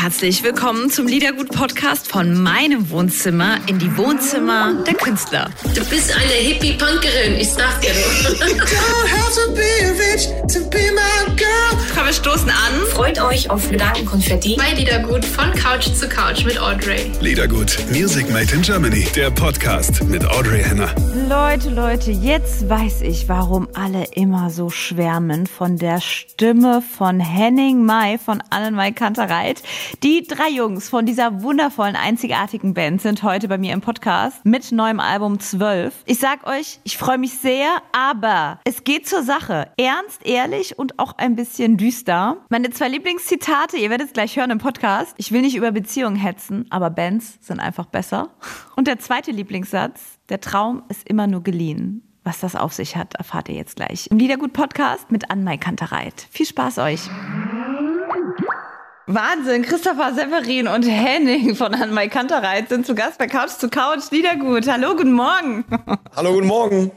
Herzlich willkommen zum Liedergut-Podcast von meinem Wohnzimmer in die Wohnzimmer der Künstler. Du bist eine Hippie-Punkerin, ich sag dir nur. Komm, wir stoßen an. Freut euch auf Gedankenkonfetti. Bei Liedergut von Couch zu Couch mit Audrey. Liedergut, Music Made in Germany, der Podcast mit Audrey Henner. Leute, Leute, jetzt weiß ich, warum alle immer so schwärmen von der Stimme von Henning Mai von Annenmai Kantereit. Die drei Jungs von dieser wundervollen, einzigartigen Band sind heute bei mir im Podcast mit neuem Album 12. Ich sag euch, ich freue mich sehr, aber es geht zur Sache. Ernst, ehrlich und auch ein bisschen düster. Meine zwei Lieblingszitate, ihr werdet es gleich hören im Podcast. Ich will nicht über Beziehungen hetzen, aber Bands sind einfach besser. Und der zweite Lieblingssatz, der Traum ist immer nur geliehen. Was das auf sich hat, erfahrt ihr jetzt gleich im Liedergut-Podcast mit Anmai Kantereit. Viel Spaß euch! Wahnsinn, Christopher Severin und Henning von Anmai Kantereit sind zu Gast bei Couch zu Couch Liedergut. Hallo, guten Morgen. Hallo, guten Morgen.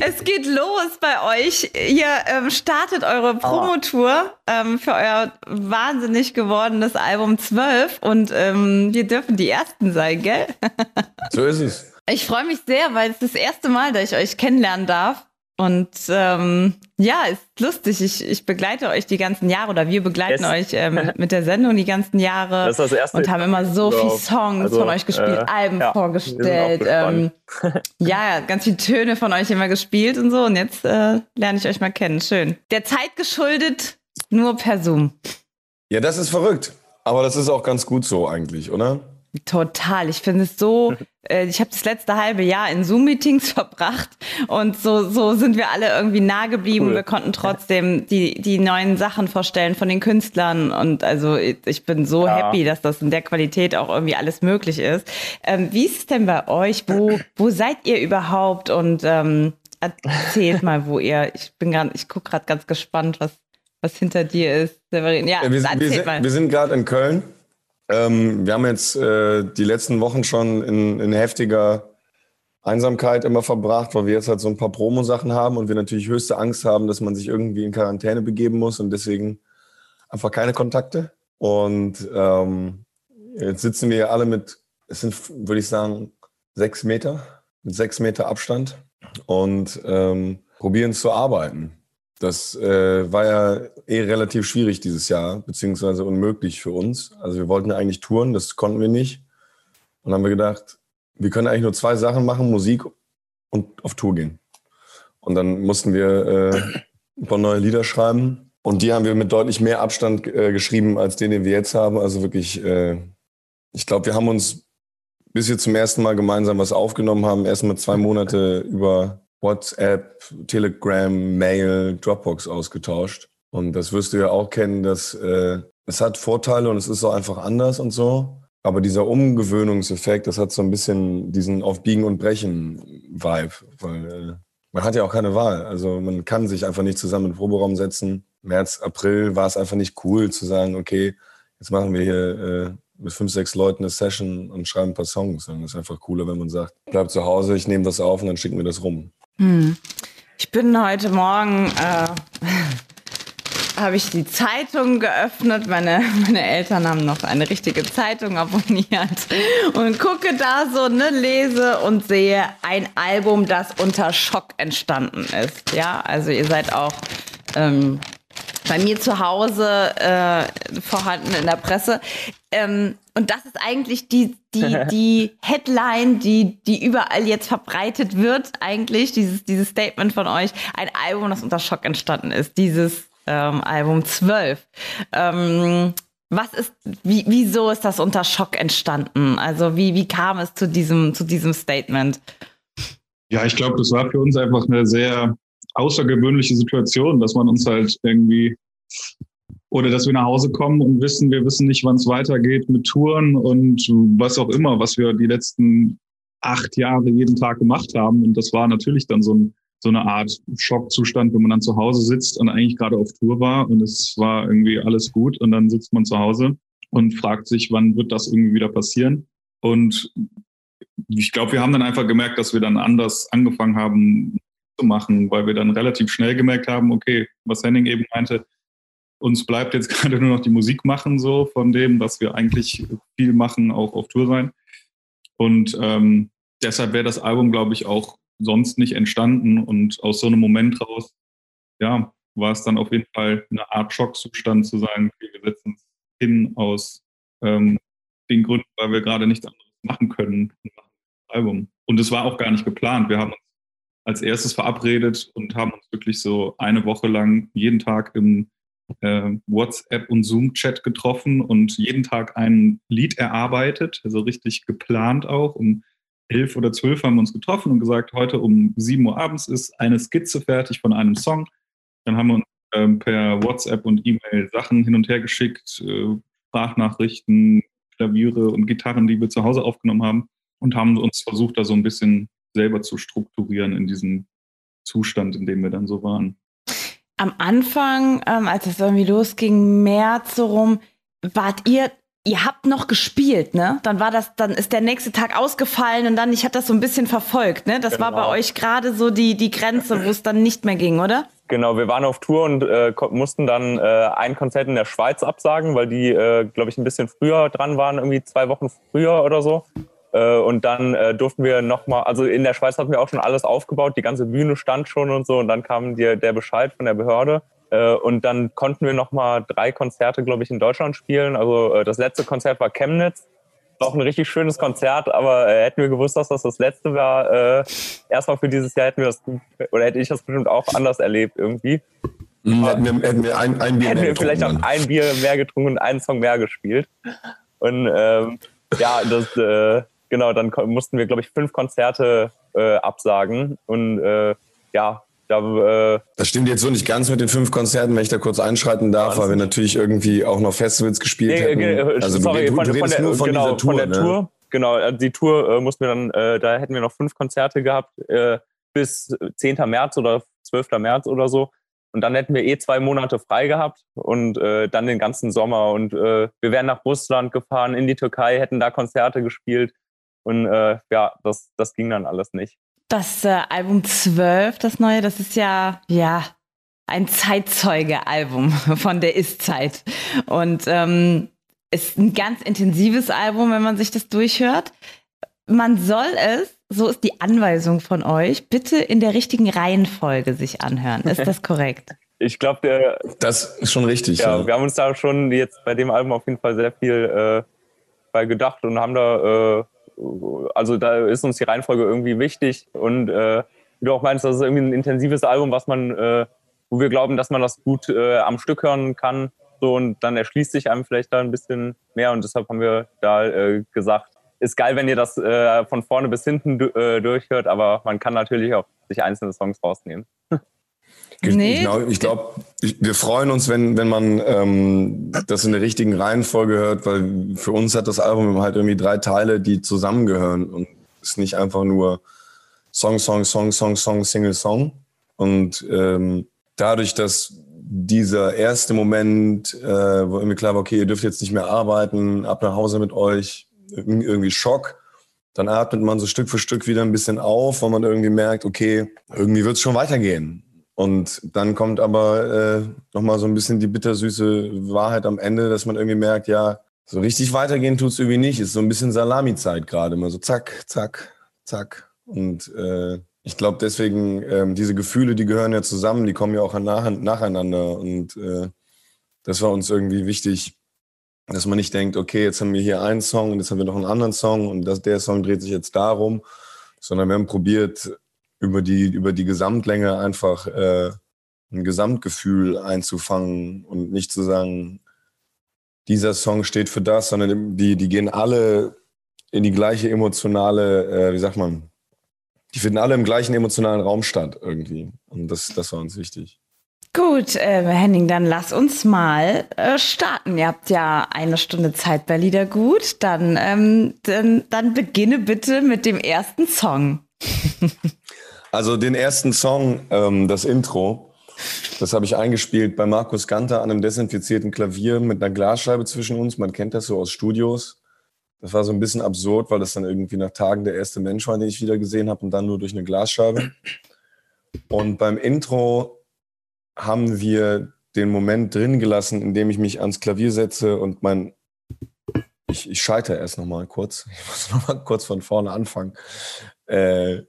Es geht los bei euch. Ihr ähm, startet eure Promotour ähm, für euer wahnsinnig gewordenes Album 12 und ähm, wir dürfen die Ersten sein, gell? So ist es. Ich freue mich sehr, weil es das erste Mal, dass ich euch kennenlernen darf. Und ähm, ja, ist lustig. Ich, ich begleite euch die ganzen Jahre oder wir begleiten Yes. euch ähm, mit der Sendung die ganzen Jahre Das ist das erste und haben immer so viele Songs Also, von euch gespielt, äh, Alben ja, vorgestellt. Ähm, ja, ganz viele Töne von euch immer gespielt und so. Und jetzt äh, lerne ich euch mal kennen. Schön. Der Zeit geschuldet, nur per Zoom. Ja, das ist verrückt. Aber das ist auch ganz gut so eigentlich, oder? Total. Ich finde es so, äh, ich habe das letzte halbe Jahr in Zoom-Meetings verbracht und so, so sind wir alle irgendwie nah geblieben. Cool. Wir konnten trotzdem die, die neuen Sachen vorstellen von den Künstlern und also ich bin so Ja. happy, dass das in der Qualität auch irgendwie alles möglich ist. Ähm, wie ist es denn bei euch? Wo, wo seid ihr überhaupt? Und ähm, erzählt mal, wo ihr, ich bin gerade, ich gucke gerade ganz gespannt, was, was hinter dir ist. Severin. Ja, wir, wir, sind- mal. wir sind gerade in Köln. Ähm, wir haben jetzt äh, die letzten Wochen schon in, in heftiger Einsamkeit immer verbracht, weil wir jetzt halt so ein paar Promo-Sachen haben und wir natürlich höchste Angst haben, dass man sich irgendwie in Quarantäne begeben muss und deswegen einfach keine Kontakte. Und ähm, jetzt sitzen wir alle mit, es sind, würde ich sagen, sechs Meter, mit sechs Meter Abstand und ähm, probieren zu arbeiten. Das äh, war ja eh relativ schwierig dieses Jahr, beziehungsweise unmöglich für uns. Also wir wollten ja eigentlich touren, das konnten wir nicht. Und dann haben wir gedacht, wir können eigentlich nur zwei Sachen machen, Musik und auf Tour gehen. Und dann mussten wir äh, ein paar neue Lieder schreiben. Und die haben wir mit deutlich mehr Abstand äh, geschrieben, als den, den wir jetzt haben. Also wirklich, äh, ich glaube, wir haben uns, bis wir zum ersten Mal gemeinsam was aufgenommen haben, erstmal zwei Monate über WhatsApp, Telegram, Mail, Dropbox ausgetauscht. Und das wirst du ja auch kennen, dass äh, es hat Vorteile und es ist auch einfach anders und so. Aber dieser Umgewöhnungseffekt, das hat so ein bisschen diesen auf Biegen und Brechen Vibe, weil äh, man hat ja auch keine Wahl. Also man kann sich einfach nicht zusammen den Proberaum setzen. März, April war es einfach nicht cool zu sagen, okay, jetzt machen wir hier äh, mit fünf, sechs Leuten eine Session und schreiben ein paar Songs. Es ist einfach cooler, wenn man sagt, bleib zu Hause, ich nehme das auf und dann schicken wir das rum. Hm. Ich bin heute Morgen, äh, habe ich die Zeitung geöffnet. Meine, meine Eltern haben noch eine richtige Zeitung abonniert und gucke da so, ne, lese und sehe ein Album, das unter Schock entstanden ist. Ja, also ihr seid auch ähm, bei mir zu Hause äh, vorhanden in der Presse. Ähm, und das ist eigentlich die, die, die Headline, die, die überall jetzt verbreitet wird, eigentlich, dieses, dieses Statement von euch. Ein Album, das unter Schock entstanden ist. Dieses ähm, Album 12. Ähm, was ist, wie, wieso ist das unter Schock entstanden? Also wie, wie kam es zu diesem, zu diesem Statement? Ja, ich glaube, das war für uns einfach eine sehr außergewöhnliche Situation, dass man uns halt irgendwie oder dass wir nach Hause kommen und wissen, wir wissen nicht, wann es weitergeht mit Touren und was auch immer, was wir die letzten acht Jahre jeden Tag gemacht haben. Und das war natürlich dann so, ein, so eine Art Schockzustand, wenn man dann zu Hause sitzt und eigentlich gerade auf Tour war und es war irgendwie alles gut und dann sitzt man zu Hause und fragt sich, wann wird das irgendwie wieder passieren? Und ich glaube, wir haben dann einfach gemerkt, dass wir dann anders angefangen haben zu machen, weil wir dann relativ schnell gemerkt haben, okay, was Henning eben meinte, uns bleibt jetzt gerade nur noch die Musik machen, so von dem, was wir eigentlich viel machen, auch auf Tour sein. Und ähm, deshalb wäre das Album, glaube ich, auch sonst nicht entstanden. Und aus so einem Moment raus, ja, war es dann auf jeden Fall eine Art Schockzustand zu sagen, wir setzen uns hin aus ähm, den Gründen, weil wir gerade nichts anderes machen können Album. Und es war auch gar nicht geplant. Wir haben uns als erstes verabredet und haben uns wirklich so eine Woche lang jeden Tag im äh, WhatsApp und Zoom-Chat getroffen und jeden Tag ein Lied erarbeitet, also richtig geplant auch. Um elf oder zwölf haben wir uns getroffen und gesagt, heute um sieben Uhr abends ist eine Skizze fertig von einem Song. Dann haben wir uns ähm, per WhatsApp und E-Mail Sachen hin und her geschickt, äh, Sprachnachrichten, Klaviere und Gitarren, die wir zu Hause aufgenommen haben und haben uns versucht, da so ein bisschen selber zu strukturieren in diesem Zustand, in dem wir dann so waren. Am Anfang, ähm, als es irgendwie losging, März so rum, wart ihr, ihr habt noch gespielt, ne? Dann war das, dann ist der nächste Tag ausgefallen und dann, ich hatte das so ein bisschen verfolgt, ne? Das genau. war bei genau. euch gerade so die, die Grenze, wo es dann nicht mehr ging, oder? Genau, wir waren auf Tour und äh, mussten dann äh, ein Konzert in der Schweiz absagen, weil die, äh, glaube ich, ein bisschen früher dran waren, irgendwie zwei Wochen früher oder so. Äh, und dann äh, durften wir nochmal, also in der Schweiz hatten wir auch schon alles aufgebaut, die ganze Bühne stand schon und so. Und dann kam dir der Bescheid von der Behörde. Äh, und dann konnten wir nochmal drei Konzerte, glaube ich, in Deutschland spielen. Also das letzte Konzert war Chemnitz. Auch ein richtig schönes Konzert, aber hätten wir gewusst, dass das das letzte war, erstmal für dieses Jahr hätten wir das, oder hätte ich das bestimmt auch anders erlebt irgendwie. Mhm, hätten wir, hätten wir ein, ein Bier hätten mehr wir vielleicht auch ein Bier mehr getrunken und einen Song mehr gespielt. Und ähm, ja, das, äh, genau, dann mussten wir, glaube ich, fünf Konzerte äh, absagen. Und äh, ja, da, äh, das stimmt jetzt so nicht ganz mit den fünf Konzerten, wenn ich da kurz einschreiten darf, weil wir natürlich irgendwie auch noch Festivals gespielt nee, hätten. Also sorry, du, du, du von, der, nur von genau, dieser Tour. Von der ne? Tour. Genau, also die Tour äh, mussten wir dann, äh, da hätten wir noch fünf Konzerte gehabt äh, bis 10. März oder 12. März oder so. Und dann hätten wir eh zwei Monate frei gehabt und äh, dann den ganzen Sommer. Und äh, wir wären nach Russland gefahren, in die Türkei, hätten da Konzerte gespielt. Und äh, ja, das, das ging dann alles nicht. Das äh, Album 12, das neue, das ist ja, ja, ein Zeitzeuge-Album von der Ist-Zeit. Und ähm, ist ein ganz intensives Album, wenn man sich das durchhört. Man soll es, so ist die Anweisung von euch, bitte in der richtigen Reihenfolge sich anhören. Ist das korrekt? Ich glaube, das ist schon richtig. Ja, ja, wir haben uns da schon jetzt bei dem Album auf jeden Fall sehr viel äh, bei gedacht und haben da äh, also da ist uns die Reihenfolge irgendwie wichtig und äh, wie du auch meinst, das ist irgendwie ein intensives Album, was man, äh, wo wir glauben, dass man das gut äh, am Stück hören kann. So und dann erschließt sich einem vielleicht da ein bisschen mehr und deshalb haben wir da äh, gesagt, ist geil, wenn ihr das äh, von vorne bis hinten äh, durchhört, aber man kann natürlich auch sich einzelne Songs rausnehmen. Nee. Genau, ich glaube, wir freuen uns, wenn, wenn man ähm, das in der richtigen Reihenfolge hört, weil für uns hat das Album halt irgendwie drei Teile, die zusammengehören und ist nicht einfach nur Song, Song, Song, Song, Song, Single, Song. Und ähm, dadurch, dass dieser erste Moment, äh, wo irgendwie klar war, okay, ihr dürft jetzt nicht mehr arbeiten, ab nach Hause mit euch, irgendwie Schock. Dann atmet man so Stück für Stück wieder ein bisschen auf, weil man irgendwie merkt, okay, irgendwie wird es schon weitergehen. Und dann kommt aber äh, nochmal so ein bisschen die bittersüße Wahrheit am Ende, dass man irgendwie merkt, ja, so richtig weitergehen tut es irgendwie nicht. Ist so ein bisschen Salami-Zeit gerade, immer so zack, zack, zack. Und äh, ich glaube deswegen, äh, diese Gefühle, die gehören ja zusammen, die kommen ja auch nach, nacheinander. Und äh, das war uns irgendwie wichtig, dass man nicht denkt, okay, jetzt haben wir hier einen Song und jetzt haben wir noch einen anderen Song und das, der Song dreht sich jetzt darum, sondern wir haben probiert, über die, über die Gesamtlänge einfach äh, ein Gesamtgefühl einzufangen und nicht zu sagen, dieser Song steht für das, sondern die, die gehen alle in die gleiche emotionale, äh, wie sagt man, die finden alle im gleichen emotionalen Raum statt irgendwie. Und das, das war uns wichtig. Gut, äh, Henning, dann lass uns mal äh, starten. Ihr habt ja eine Stunde Zeit bei Liedergut. Dann, ähm, dann, dann beginne bitte mit dem ersten Song. Also den ersten Song, ähm, das Intro, das habe ich eingespielt bei Markus Ganter an einem desinfizierten Klavier mit einer Glasscheibe zwischen uns. Man kennt das so aus Studios. Das war so ein bisschen absurd, weil das dann irgendwie nach Tagen der erste Mensch war, den ich wieder gesehen habe und dann nur durch eine Glasscheibe. Und beim Intro haben wir den Moment drin gelassen, in dem ich mich ans Klavier setze und mein. Ich, ich scheitere erst nochmal kurz. Ich muss nochmal kurz von vorne anfangen. Äh,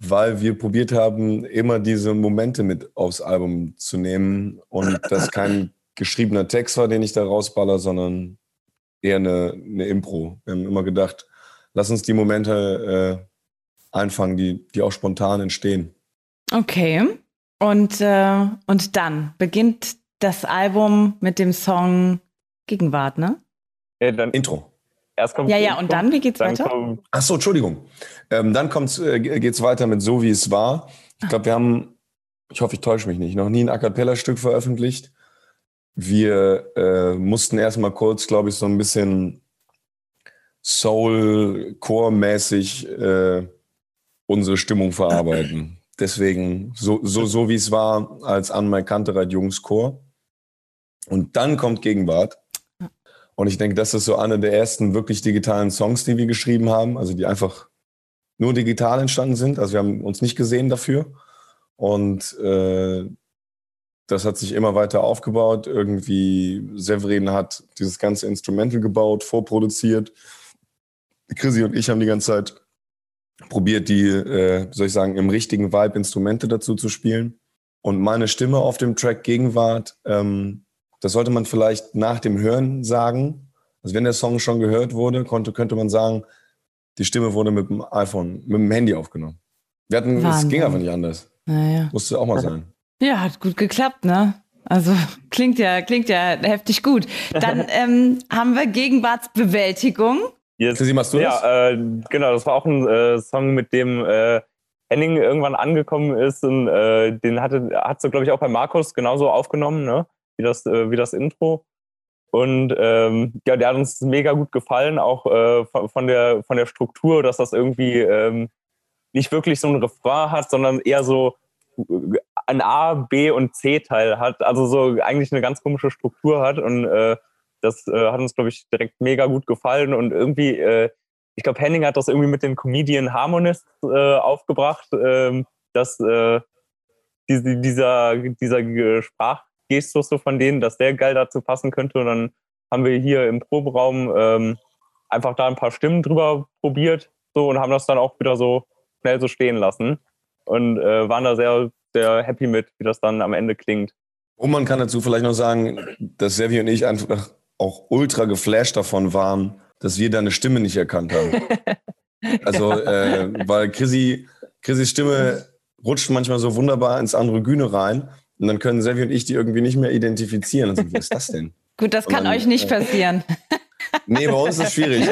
weil wir probiert haben, immer diese Momente mit aufs Album zu nehmen und das kein geschriebener Text war, den ich da rausballer, sondern eher eine, eine Impro. Wir haben immer gedacht, lass uns die Momente äh, einfangen, die, die auch spontan entstehen. Okay. Und, äh, und dann beginnt das Album mit dem Song Gegenwart, ne? Ja, dann Intro. Erst kommt ja, ja, und dann, wie geht's weiter? Kommt, Ach so, Entschuldigung. Ähm, dann kommt's, äh, geht's weiter mit So, wie es war. Ich glaube, wir haben, ich hoffe, ich täusche mich nicht, noch nie ein A Cappella-Stück veröffentlicht. Wir äh, mussten erstmal kurz, glaube ich, so ein bisschen Soul-Core-mäßig äh, unsere Stimmung verarbeiten. Deswegen so, so, so wie es war als an mein Kantereit Jungschor. Und dann kommt Gegenwart. Und ich denke, das ist so einer der ersten wirklich digitalen Songs, die wir geschrieben haben, also die einfach nur digital entstanden sind. Also wir haben uns nicht gesehen dafür. Und äh, das hat sich immer weiter aufgebaut. Irgendwie Severin hat dieses ganze Instrumental gebaut, vorproduziert. Chrissy und ich haben die ganze Zeit probiert, die, äh, soll ich sagen, im richtigen Vibe Instrumente dazu zu spielen. Und meine Stimme auf dem Track Gegenwart, ähm, das sollte man vielleicht nach dem Hören sagen. Also wenn der Song schon gehört wurde, konnte, könnte man sagen, die Stimme wurde mit dem iPhone, mit dem Handy aufgenommen. Wir hatten, es ging einfach nicht anders. Naja. Musste auch mal sein. Ja, hat gut geklappt, ne? Also klingt ja, klingt ja heftig gut. Dann ähm, haben wir Gegenwartsbewältigung. Yes. Chrissy, machst du ja, das? Äh, genau, das war auch ein äh, Song, mit dem äh, Henning irgendwann angekommen ist und äh, den hatte, hat so, glaube ich, auch bei Markus genauso aufgenommen, ne? Wie, das, äh, wie das Intro. Und ähm, ja, der hat uns mega gut gefallen, auch äh, von, der, von der Struktur, dass das irgendwie ähm, nicht wirklich so ein Refrain hat, sondern eher so ein A, B und C-Teil hat, also so eigentlich eine ganz komische Struktur hat. Und äh, das äh, hat uns, glaube ich, direkt mega gut gefallen. Und irgendwie, äh, ich glaube, Henning hat das irgendwie mit den Comedian Harmonists äh, aufgebracht, ähm, dass äh, diese, dieser, dieser Sprachgestus so von denen, dass der geil dazu passen könnte und dann haben wir hier im Proberaum ähm, einfach da ein paar Stimmen drüber probiert so und haben das dann auch wieder so schnell so stehen lassen und äh, waren da sehr, sehr happy mit, wie das dann am Ende klingt. Und man kann dazu vielleicht noch sagen, dass Sevi und ich einfach auch ultra geflasht davon waren, dass wir deine Stimme nicht erkannt haben. also, äh, weil Chrissy, Chrissys Stimme rutscht manchmal so wunderbar ins andere Güne rein und dann können Sevi und ich die irgendwie nicht mehr identifizieren. Also, wie ist das denn? Gut, das kann dann, euch nicht äh, passieren. Nee, bei uns ist es schwierig.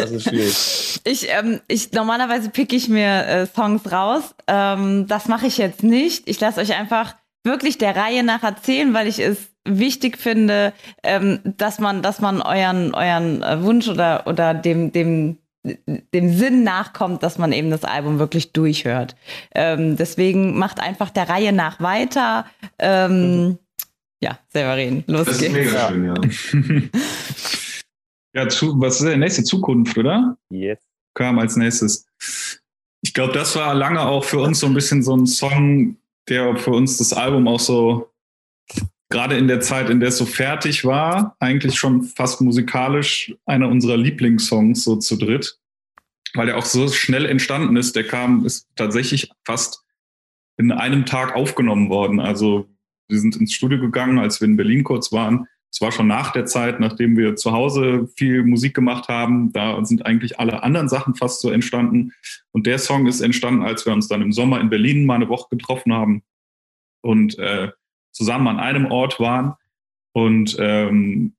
das ist schwierig. Ich, ähm, ich normalerweise pick ich mir äh, Songs raus. Ähm, das mache ich jetzt nicht. Ich lasse euch einfach wirklich der Reihe nach erzählen, weil ich es wichtig finde, ähm, dass man, dass man euren, euren äh, Wunsch oder, oder dem, dem, dem Sinn nachkommt, dass man eben das Album wirklich durchhört. Ähm, deswegen macht einfach der Reihe nach weiter. Ähm, mhm. Ja, Severin, los das geht's. Das ist mega schön, ja. ja, zu, was ist der nächste Zukunft, oder? Yes. Kam als nächstes. Ich glaube, das war lange auch für uns so ein bisschen so ein Song, der für uns das Album auch so, gerade in der Zeit, in der es so fertig war, eigentlich schon fast musikalisch einer unserer Lieblingssongs so zu dritt, weil der auch so schnell entstanden ist. Der kam, ist tatsächlich fast in einem Tag aufgenommen worden. Also wir sind ins Studio gegangen, als wir in Berlin kurz waren. Es war schon nach der Zeit, nachdem wir zu Hause viel Musik gemacht haben. Da sind eigentlich alle anderen Sachen fast so entstanden. Und der Song ist entstanden, als wir uns dann im Sommer in Berlin mal eine Woche getroffen haben und äh, zusammen an einem Ort waren. Und ähm,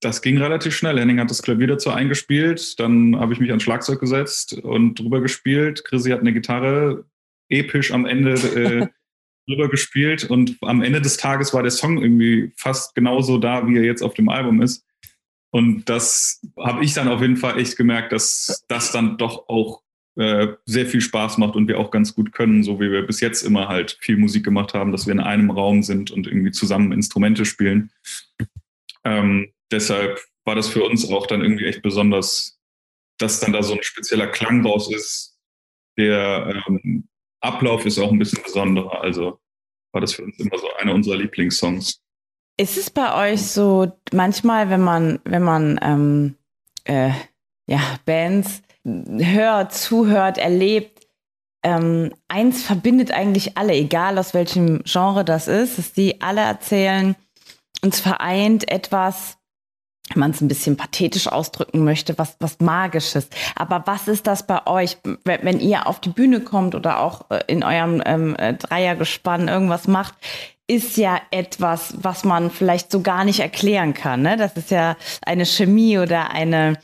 das ging relativ schnell. Henning hat das Klavier dazu eingespielt. Dann habe ich mich ans Schlagzeug gesetzt und drüber gespielt. Chrissy hat eine Gitarre episch am Ende äh, drüber gespielt und am Ende des Tages war der Song irgendwie fast genauso da, wie er jetzt auf dem Album ist. Und das habe ich dann auf jeden Fall echt gemerkt, dass das dann doch auch äh, sehr viel Spaß macht und wir auch ganz gut können, so wie wir bis jetzt immer halt viel Musik gemacht haben, dass wir in einem Raum sind und irgendwie zusammen Instrumente spielen. Ähm, deshalb war das für uns auch dann irgendwie echt besonders, dass dann da so ein spezieller Klang raus ist, der ähm, Ablauf ist auch ein bisschen besonderer. Also war das für uns immer so einer unserer Lieblingssongs. Ist es bei euch so, manchmal, wenn man, wenn man ähm, äh, ja, Bands hört, zuhört, erlebt, ähm, eins verbindet eigentlich alle, egal aus welchem Genre das ist, dass die alle erzählen, uns vereint etwas, wenn man es ein bisschen pathetisch ausdrücken möchte, was, was Magisches. Aber was ist das bei euch, wenn ihr auf die Bühne kommt oder auch äh, in eurem ähm, äh, Dreiergespann irgendwas macht? Ist ja etwas, was man vielleicht so gar nicht erklären kann. Ne? Das ist ja eine Chemie oder eine,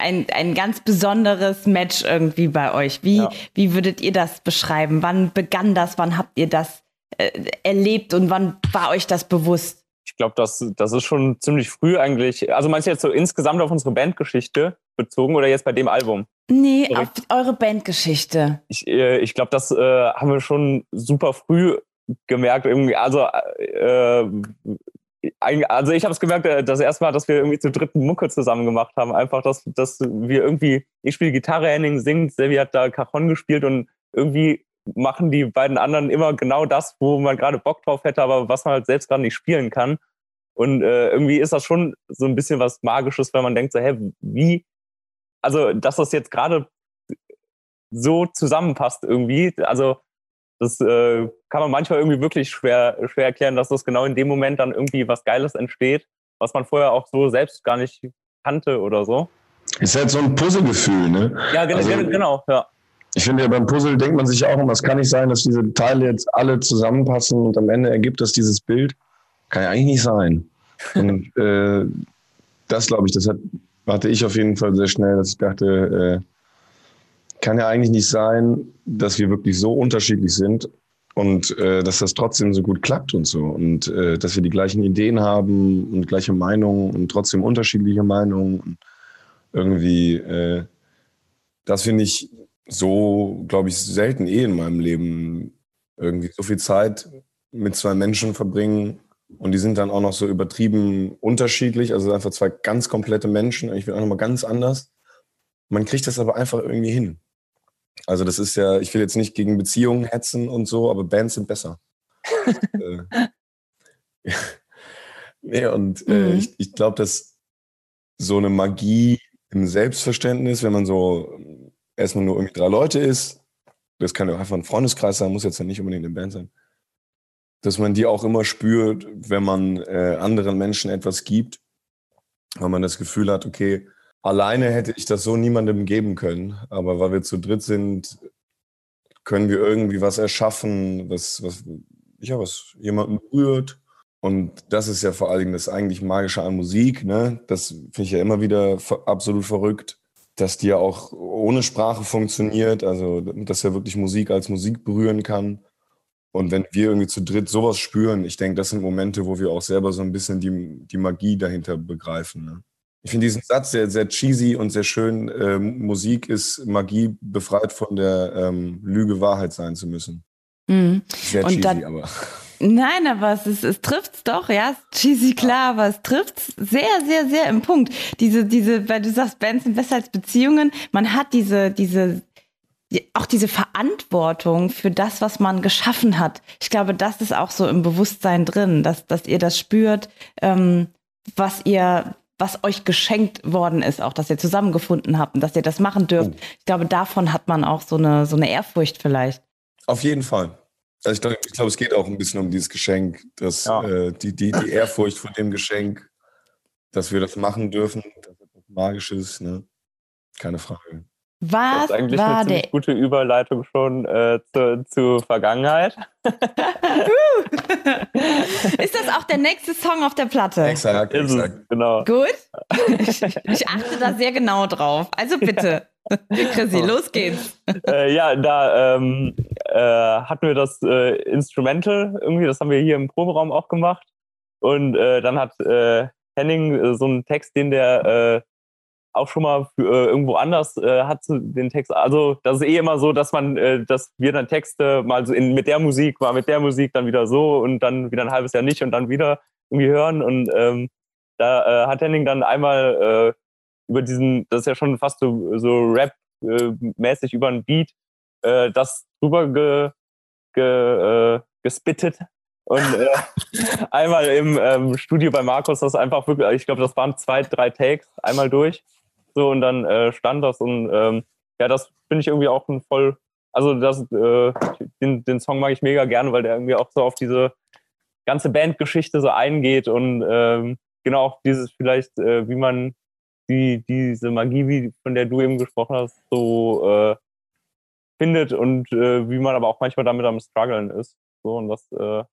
ein, ein ganz besonderes Match irgendwie bei euch. Wie, ja. wie würdet ihr das beschreiben? Wann begann das? Wann habt ihr das äh, erlebt und wann war euch das bewusst? ich glaube, das, das ist schon ziemlich früh eigentlich. Also meinst du jetzt so insgesamt auf unsere Bandgeschichte bezogen oder jetzt bei dem Album? Nee, Sorry. auf eure Bandgeschichte. Ich, äh, ich glaube, das äh, haben wir schon super früh gemerkt. Irgendwie, also, äh, also ich habe es gemerkt, äh, das erste Mal, dass wir irgendwie zu dritten Mucke zusammen gemacht haben. Einfach, dass, dass wir irgendwie, ich spiele Gitarre, Henning singt, Sevi hat da Cajon gespielt und irgendwie machen die beiden anderen immer genau das, wo man gerade Bock drauf hätte, aber was man halt selbst gerade nicht spielen kann. Und äh, irgendwie ist das schon so ein bisschen was Magisches, wenn man denkt, so, hä, wie, also, dass das jetzt gerade so zusammenpasst irgendwie. Also, das äh, kann man manchmal irgendwie wirklich schwer, schwer erklären, dass das genau in dem Moment dann irgendwie was Geiles entsteht, was man vorher auch so selbst gar nicht kannte oder so. Ist halt so ein Puzzlegefühl, ne? Ja, genau, also, genau, ja ich finde ja beim Puzzle denkt man sich auch immer, es kann nicht sein, dass diese Teile jetzt alle zusammenpassen und am Ende ergibt das dieses Bild. Kann ja eigentlich nicht sein. Und äh, das glaube ich, das hat, hatte ich auf jeden Fall sehr schnell, dass ich dachte, äh, kann ja eigentlich nicht sein, dass wir wirklich so unterschiedlich sind und äh, dass das trotzdem so gut klappt und so und äh, dass wir die gleichen Ideen haben und gleiche Meinungen und trotzdem unterschiedliche Meinungen und irgendwie äh, das finde ich so, glaube ich, selten eh in meinem Leben irgendwie so viel Zeit mit zwei Menschen verbringen und die sind dann auch noch so übertrieben unterschiedlich, also einfach zwei ganz komplette Menschen. Ich bin auch nochmal ganz anders. Man kriegt das aber einfach irgendwie hin. Also das ist ja, ich will jetzt nicht gegen Beziehungen hetzen und so, aber Bands sind besser. äh, nee, und äh, mhm. ich, ich glaube, dass so eine Magie im Selbstverständnis, wenn man so erstmal nur irgendwie drei Leute ist, das kann ja einfach ein Freundeskreis sein, muss jetzt ja nicht unbedingt eine Band sein, dass man die auch immer spürt, wenn man äh, anderen Menschen etwas gibt, weil man das Gefühl hat, okay, alleine hätte ich das so niemandem geben können, aber weil wir zu dritt sind, können wir irgendwie was erschaffen, was, was, ja, was jemanden berührt. Und das ist ja vor allen Dingen das eigentlich Magische an Musik. Ne? Das finde ich ja immer wieder absolut verrückt dass die ja auch ohne Sprache funktioniert, also dass er wirklich Musik als Musik berühren kann. Und wenn wir irgendwie zu dritt sowas spüren, ich denke, das sind Momente, wo wir auch selber so ein bisschen die, die Magie dahinter begreifen. Ne? Ich finde diesen Satz sehr, sehr cheesy und sehr schön. Äh, Musik ist Magie befreit von der ähm, Lüge, Wahrheit sein zu müssen. Mhm. Sehr cheesy, dann, aber. Nein, aber es, ist, es trifft's doch, ja. Cheesy klar, aber es trifft's sehr, sehr, sehr im Punkt. Diese, diese, weil du sagst, Bands sind besser als Beziehungen. Man hat diese, diese, auch diese Verantwortung für das, was man geschaffen hat. Ich glaube, das ist auch so im Bewusstsein drin, dass, dass ihr das spürt, ähm, was ihr, was euch geschenkt worden ist, auch dass ihr zusammengefunden habt und dass ihr das machen dürft. Oh. Ich glaube, davon hat man auch so eine, so eine Ehrfurcht vielleicht. Auf jeden Fall. Also ich glaube, ich glaub, es geht auch ein bisschen um dieses Geschenk, dass ja. äh, die, die, die Ehrfurcht vor dem Geschenk, dass wir das machen dürfen, dass etwas Magisches, ne? Keine Frage. Was das ist eigentlich war eine ziemlich der gute Überleitung schon äh, zu, zu Vergangenheit. ist das auch der nächste Song auf der Platte? Exakt, exakt. genau. Gut. Ich, ich achte da sehr genau drauf. Also bitte. Chrissy, los geht's. Äh, ja, da ähm, äh, hatten wir das äh, Instrumental irgendwie, das haben wir hier im Proberaum auch gemacht. Und äh, dann hat äh, Henning äh, so einen Text, den der auch schon mal für, irgendwo anders hat den Text. Also das ist eh immer so, dass man, dass wir dann Texte mal so in, mit der Musik, mal mit der Musik, dann wieder so und dann wieder ein halbes Jahr nicht und dann wieder irgendwie hören. Und ähm, da hat Henning dann einmal über diesen, das ist ja schon fast so, so Rap-mäßig über ein Beat, äh, das drüber ge, ge, äh, gespittet. Und äh, einmal im ähm, Studio bei Markus, das einfach wirklich, ich glaube, das waren zwei, drei Takes, einmal durch. So und dann äh, stand das und ähm, ja, das finde ich irgendwie auch ein voll, also das, äh, den, den Song mag ich mega gerne, weil der irgendwie auch so auf diese ganze Bandgeschichte so eingeht und ähm, genau auch dieses vielleicht, äh, wie man die, diese Magie, wie, von der du eben gesprochen hast, so äh, findet und äh, wie man aber auch manchmal damit am struggeln ist. So und das äh,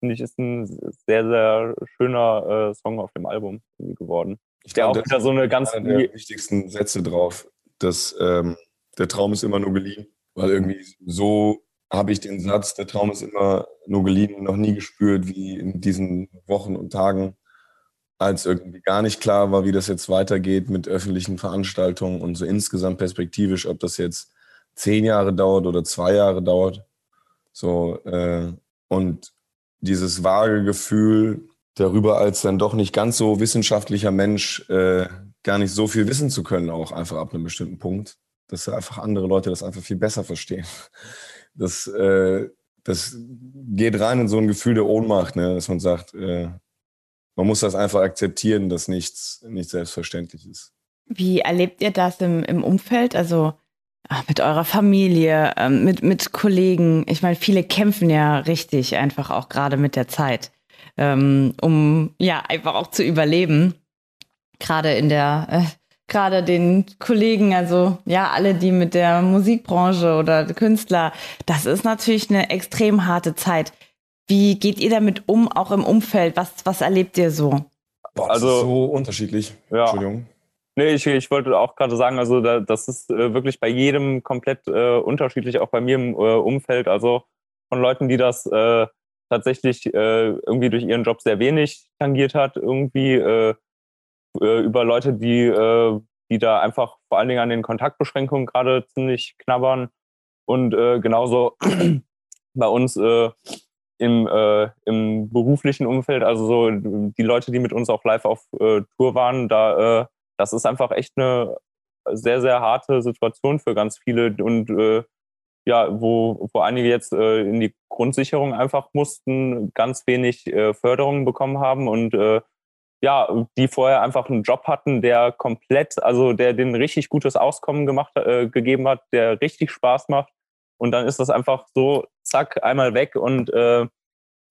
finde ich ist ein sehr, sehr schöner äh, Song auf dem Album geworden. Ich Der glaube, auch wieder so eine ganz einer der wichtigsten Sätze drauf, dass ähm, der Traum ist immer nur geliehen. Weil irgendwie so habe ich den Satz, der Traum ist immer nur geliehen, noch nie gespürt, wie in diesen Wochen und Tagen, als irgendwie gar nicht klar war, wie das jetzt weitergeht mit öffentlichen Veranstaltungen und so insgesamt perspektivisch, ob das jetzt zehn Jahre dauert oder zwei Jahre dauert. So, äh, und dieses vage Gefühl darüber, als dann doch nicht ganz so wissenschaftlicher Mensch äh, gar nicht so viel wissen zu können, auch einfach ab einem bestimmten Punkt, dass einfach andere Leute das einfach viel besser verstehen. Das, äh, das geht rein in so ein Gefühl der Ohnmacht, ne? dass man sagt, äh, man muss das einfach akzeptieren, dass nichts nicht selbstverständlich ist. Wie erlebt ihr das im, im Umfeld? Also ach, mit eurer Familie, ähm, mit, mit Kollegen? Ich meine, viele kämpfen ja richtig einfach auch gerade mit der Zeit, ähm, um ja einfach auch zu überleben. Gerade in der, äh, gerade den Kollegen, also ja, alle, die mit der Musikbranche oder Künstler, das ist natürlich eine extrem harte Zeit. Wie geht ihr damit um, auch im Umfeld? Was, was erlebt ihr so? Boah, das Also- ist so unterschiedlich. Ja. Entschuldigung. Nee, ich, ich wollte auch gerade sagen, also da, das ist äh, wirklich bei jedem komplett äh, unterschiedlich, auch bei mir im äh, Umfeld. Also von Leuten, die das äh, tatsächlich äh, irgendwie durch ihren Job sehr wenig tangiert hat, irgendwie äh, äh, über Leute, die, äh, die da einfach vor allen Dingen an den Kontaktbeschränkungen gerade ziemlich knabbern. Und äh, genauso bei uns äh, im, im beruflichen Umfeld, also so die Leute, die mit uns auch live auf Tour waren, da das ist einfach echt eine sehr, sehr harte Situation für ganz viele und ja, wo, wo einige jetzt äh, in die Grundsicherung einfach mussten, ganz wenig äh, Förderungen bekommen haben und äh, ja, die vorher einfach einen Job hatten, der komplett, also der den richtig gutes Auskommen gemacht, äh, gegeben hat, der richtig Spaß macht. Und dann ist das einfach so, zack, einmal weg und äh,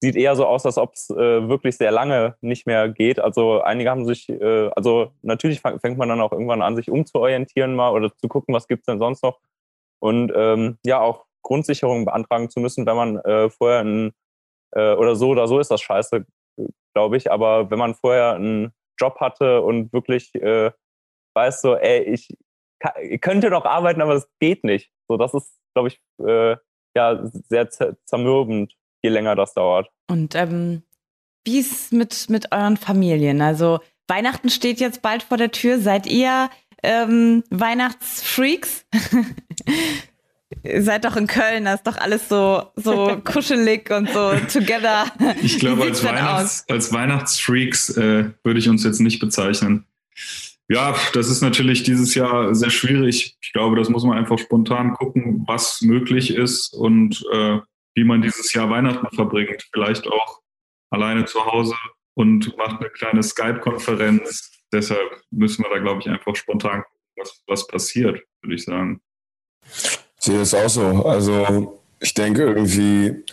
sieht eher so aus, als ob es äh, wirklich sehr lange nicht mehr geht. Also einige haben sich, äh, also natürlich fängt man dann auch irgendwann an, sich umzuorientieren mal oder zu gucken, was gibt's denn sonst noch. Und ähm, ja, auch Grundsicherung beantragen zu müssen, wenn man äh, vorher ein, äh, oder so oder so ist das scheiße, glaube ich. Aber wenn man vorher einen Job hatte und wirklich äh, weiß so, ey, ich ka- ich könnte noch arbeiten, aber es geht nicht. So, das ist, glaube ich, äh, ja, sehr zer- zermürbend, je länger das dauert. Und ähm, wie ist mit, mit euren Familien? Also Weihnachten steht jetzt bald vor der Tür. Seid ihr ähm, Weihnachtsfreaks? ihr seid doch in Köln, da ist doch alles so, so kuschelig und so together. Ich glaube, als, Weihnachts-, als Weihnachtsfreaks äh, würde ich uns jetzt nicht bezeichnen. Ja, das ist natürlich dieses Jahr sehr schwierig. Ich glaube, das muss man einfach spontan gucken, was möglich ist und äh, wie man dieses Jahr Weihnachten verbringt. Vielleicht auch alleine zu Hause und macht eine kleine Skype-Konferenz. Deshalb müssen wir da, glaube ich, einfach spontan gucken, was, was passiert, würde ich sagen. Ich sehe das auch so. Also ich denke irgendwie,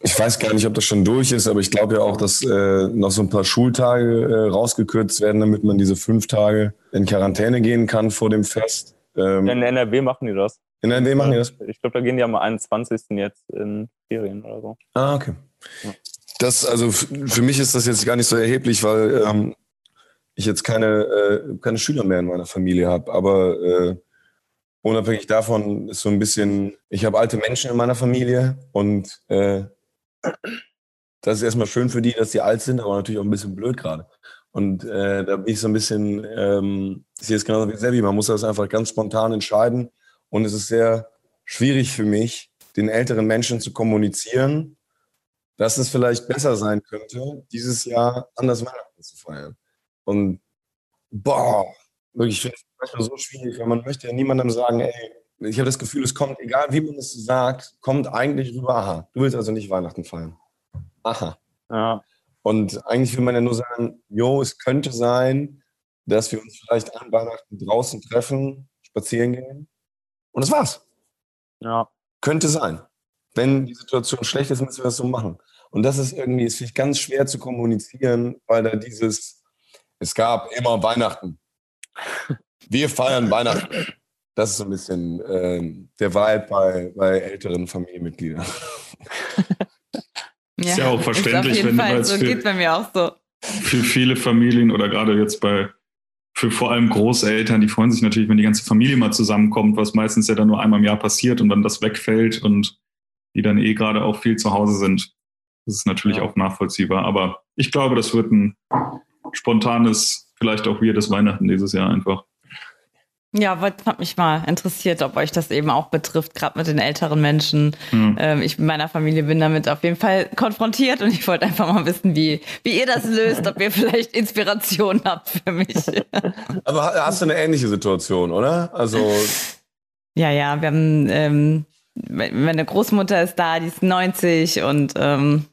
ich weiß gar nicht, ob das schon durch ist, aber ich glaube ja auch, dass äh, noch so ein paar Schultage äh, rausgekürzt werden, damit man diese fünf Tage in Quarantäne gehen kann vor dem Fest. Ähm, In NRW machen die das. in NRW machen die das? Ich glaube, da gehen die am 21. jetzt in Ferien oder so. Ah, okay. Das, also für mich ist das jetzt gar nicht so erheblich, weil ähm, ich jetzt keine, äh, keine Schüler mehr in meiner Familie habe. Aber äh, unabhängig davon ist so ein bisschen, ich habe alte Menschen in meiner Familie und äh, das ist erstmal schön für die, dass die alt sind, aber natürlich auch ein bisschen blöd gerade. Und äh, da bin ich so ein bisschen, ähm, ich sehe es genauso wie Sebi, man muss das einfach ganz spontan entscheiden. Und es ist sehr schwierig für mich, den älteren Menschen zu kommunizieren, dass es vielleicht besser sein könnte, dieses Jahr anders Weihnachten zu feiern. Und boah, wirklich, ich finde es manchmal so schwierig, weil man möchte ja niemandem sagen, ey, ich habe das Gefühl, es kommt, egal wie man es sagt, kommt eigentlich rüber, aha, du willst also nicht Weihnachten feiern. aha. Ja. Und eigentlich will man ja nur sagen, jo, es könnte sein, dass wir uns vielleicht an Weihnachten draußen treffen, spazieren gehen. Und das war's. Ja. Könnte sein. Wenn die Situation schlecht ist, müssen wir das so machen. Und das ist irgendwie, ist finde ich ganz schwer zu kommunizieren, weil da dieses, es gab immer Weihnachten. Wir feiern Weihnachten. Das ist so ein bisschen ähm, der Vibe bei, bei älteren Familienmitgliedern. Ist ja auch verständlich, wenn- Fall, so für- geht bei mir auch so. für viele Familien oder gerade jetzt bei, für vor allem Großeltern, die freuen sich natürlich, wenn die ganze Familie mal zusammenkommt, was meistens ja dann nur einmal im Jahr passiert und dann das wegfällt und die dann eh gerade auch viel zu Hause sind. Das ist natürlich Ja. auch nachvollziehbar. Aber ich glaube, das wird ein spontanes, vielleicht auch weirdes Weihnachten dieses Jahr einfach. Ja, was hat mich mal interessiert, ob euch das eben auch betrifft, gerade mit den älteren Menschen. Hm. Ähm, ich mit meiner Familie bin damit auf jeden Fall konfrontiert und ich wollte einfach mal wissen, wie, wie ihr das löst, ob ihr vielleicht Inspiration habt für mich. Aber ha- hast du eine ähnliche Situation, oder? Also, Ja, ja, wir haben, ähm, me- meine Großmutter ist da, die ist 90 und ähm,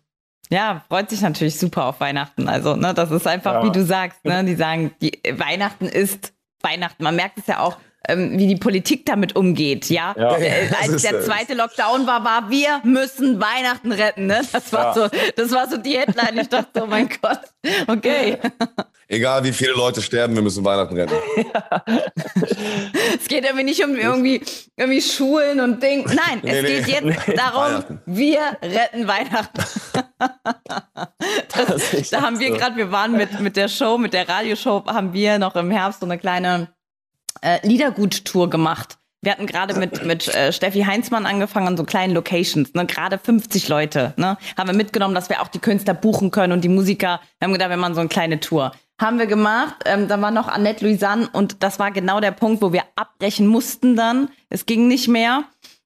ja, freut sich natürlich super auf Weihnachten. Also, ne, das ist einfach, Ja. wie du sagst, ne, die sagen, die, Weihnachten ist Weihnachten. Man merkt es ja auch, ähm, wie die Politik damit umgeht, ja. Ja. Äh, als der zweite Lockdown war, war, wir müssen Weihnachten retten, ne? Das war Ja. so, das war so die Headline. Ich dachte, oh mein Gott, okay. egal wie viele Leute sterben, wir müssen Weihnachten retten. Es geht irgendwie nicht um irgendwie, irgendwie Schulen und Ding. Nein, Nee, es nee. geht jetzt darum, Weihnachten. wir retten Weihnachten. Das, ist da haben wir gerade, wir waren mit, mit der Show, mit der Radioshow, haben wir noch im Herbst so eine kleine äh, Liedergut-Tour gemacht. Wir hatten gerade mit, mit äh, Steffi Heinzmann angefangen an so kleinen Locations, ne? gerade 50 Leute. Ne? Haben wir mitgenommen, dass wir auch die Künstler buchen können und die Musiker. Wir haben gedacht, wir machen so eine kleine Tour. Haben wir gemacht. Ähm, da war noch Annette Louisanne und das war genau der Punkt, wo wir abbrechen mussten dann. Es ging nicht mehr.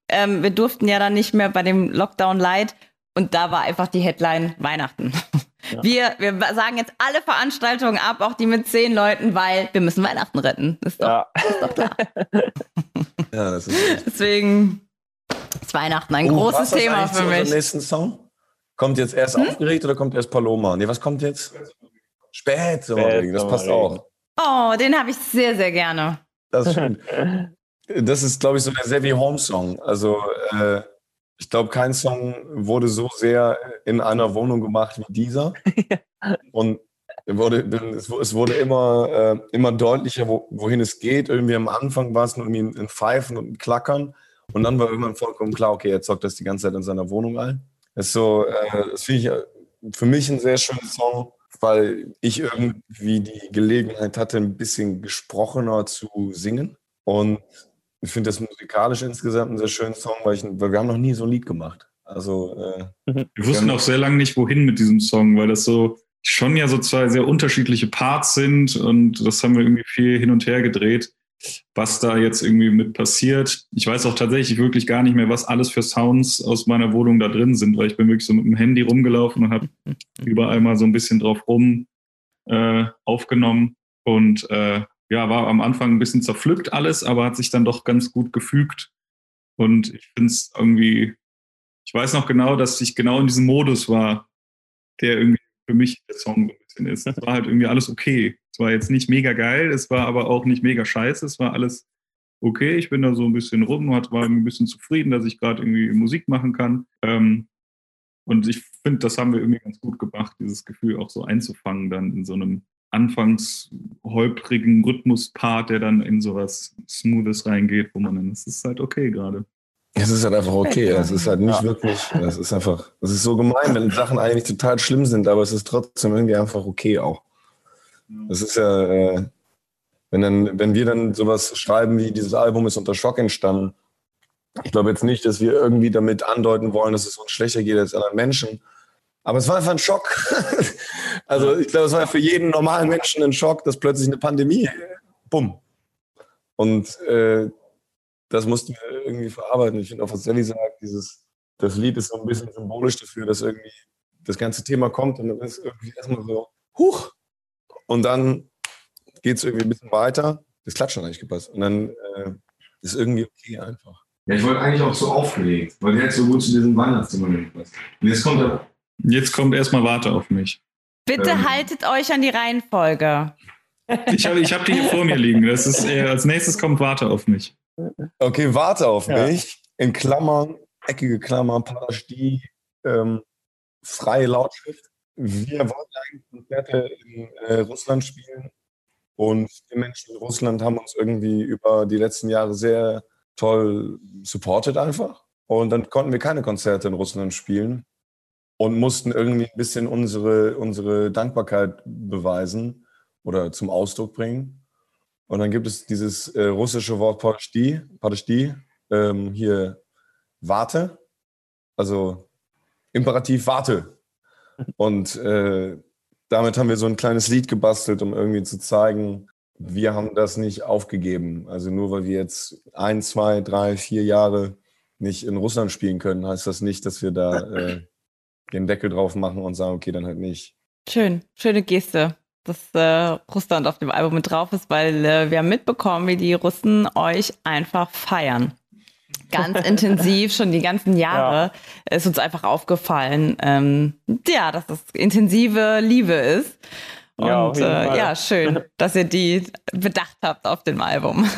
Ähm, wir durften ja dann nicht mehr bei dem Lockdown Light. Und da war einfach die Headline Weihnachten. Wir, wir sagen jetzt alle Veranstaltungen ab, auch die mit zehn Leuten, weil wir müssen Weihnachten retten. Das ist doch, Ja. ist doch klar. Ja, das ist Deswegen ist Weihnachten ein Oh, großes Thema für mich. nächsten Song? Kommt jetzt erst Hm? aufgeregt oder kommt erst Paloma? Nee, was kommt jetzt? Spät, Spät das passt auch. Oh, den habe ich sehr, sehr gerne. Das ist schön. Das ist, glaube ich, so der Savvy Home Song. Also, äh, ich glaube, kein Song wurde so sehr in einer Wohnung gemacht wie dieser. Und wurde, es wu- es wurde immer, äh, immer deutlicher, wo, wohin es geht. Irgendwie am Anfang war es nur irgendwie ein Pfeifen und ein Klackern. Und dann war irgendwann vollkommen klar, okay, er zockt das die ganze Zeit in seiner Wohnung ein. Das ist so, äh, das finde ich äh, für mich ein sehr schöner Song, weil ich irgendwie die Gelegenheit hatte, ein bisschen gesprochener zu singen. Und ich finde das musikalisch insgesamt einen sehr schönen Song, weil, ich, weil wir haben noch nie so ein Lied gemacht. Also äh, Wir wussten auch sehr lange nicht, wohin mit diesem Song, weil das so schon ja so zwei sehr unterschiedliche Parts sind und das haben wir irgendwie viel hin und her gedreht, was da jetzt irgendwie mit passiert. Ich weiß auch tatsächlich wirklich gar nicht mehr, was alles für Sounds aus meiner Wohnung da drin sind, weil ich bin wirklich so mit dem Handy rumgelaufen und habe überall mal so ein bisschen drauf rum äh, aufgenommen und äh, ja, war am Anfang ein bisschen zerpflückt alles, aber hat sich dann doch ganz gut gefügt und ich finde es irgendwie, ich weiß noch genau, dass ich genau in diesem Modus war, der irgendwie für mich der Song war. 16 ist. Es war halt irgendwie alles okay. Es war jetzt nicht mega geil, es war aber auch nicht mega scheiße, es war alles okay. Ich bin da so ein bisschen rum, war ein bisschen zufrieden, dass ich gerade irgendwie Musik machen kann. Ähm, und ich finde, das haben wir irgendwie ganz gut gemacht, dieses Gefühl auch so einzufangen dann in so einem anfangs holprigen Rhythmuspart, der dann in so was Smoothes reingeht, wo man dann, es ist halt okay gerade es ist halt einfach okay. Es ist halt nicht Ja. wirklich, es ist einfach, es ist so gemein, wenn Sachen eigentlich total schlimm sind, aber es ist trotzdem irgendwie einfach okay auch. Es ist ja, äh, wenn, dann, wenn wir dann sowas schreiben wie dieses Album ist unter Schock entstanden, ich glaube jetzt nicht, dass wir irgendwie damit andeuten wollen, dass es uns schlechter geht als anderen Menschen. Aber es war einfach ein Schock. also ich glaube, es war für jeden normalen Menschen ein Schock, dass plötzlich eine Pandemie, bumm. Und äh, das mussten wir irgendwie verarbeiten. Ich finde auch, was Sally sagt, dieses, das Lied ist so ein bisschen symbolisch dafür, dass irgendwie das ganze Thema kommt und dann ist irgendwie erstmal so, huch. Und dann geht es irgendwie ein bisschen weiter. Das Klatsch hat eigentlich gepasst. Und dann äh, ist irgendwie okay einfach. Ja, ich wollte eigentlich auch so aufgeregt, weil der hat so gut zu diesem Weihnachtszimmer gepasst. Und jetzt kommt er Jetzt kommt erstmal Warte auf mich. Bitte Ähm. haltet euch an die Reihenfolge. Ich habe ich hab die hier vor mir liegen. Das ist, äh, als nächstes kommt Warte auf mich. Okay, warte auf Ja. mich. In Klammern, eckige Klammern, Parastie, ähm, freie Lautschrift. Wir wollten eigentlich Konzerte in äh, Russland spielen und die Menschen in Russland haben uns irgendwie über die letzten Jahre sehr toll supportet einfach. Und dann konnten wir keine Konzerte in Russland spielen und mussten irgendwie ein bisschen unsere, unsere Dankbarkeit beweisen oder zum Ausdruck bringen. Und dann gibt es dieses äh, russische Wort Padashti, Padashti ähm, hier Warte, also Imperativ Warte. Und äh, damit haben wir so ein kleines Lied gebastelt, um irgendwie zu zeigen, wir haben das nicht aufgegeben. Also nur weil wir jetzt ein, zwei, drei, vier Jahre nicht in Russland spielen können, heißt das nicht, dass wir da äh, den Deckel drauf machen und sagen, okay, dann halt nicht. Schön, schöne Geste, dass äh, Russland auf dem Album mit drauf ist, weil äh, wir haben mitbekommen, wie die Russen euch einfach feiern. Ganz intensiv, schon die ganzen Jahre ist uns einfach aufgefallen, ähm, ja, dass das intensive Liebe ist. Und Ja, äh, ja, schön, dass ihr die bedacht habt auf dem Album.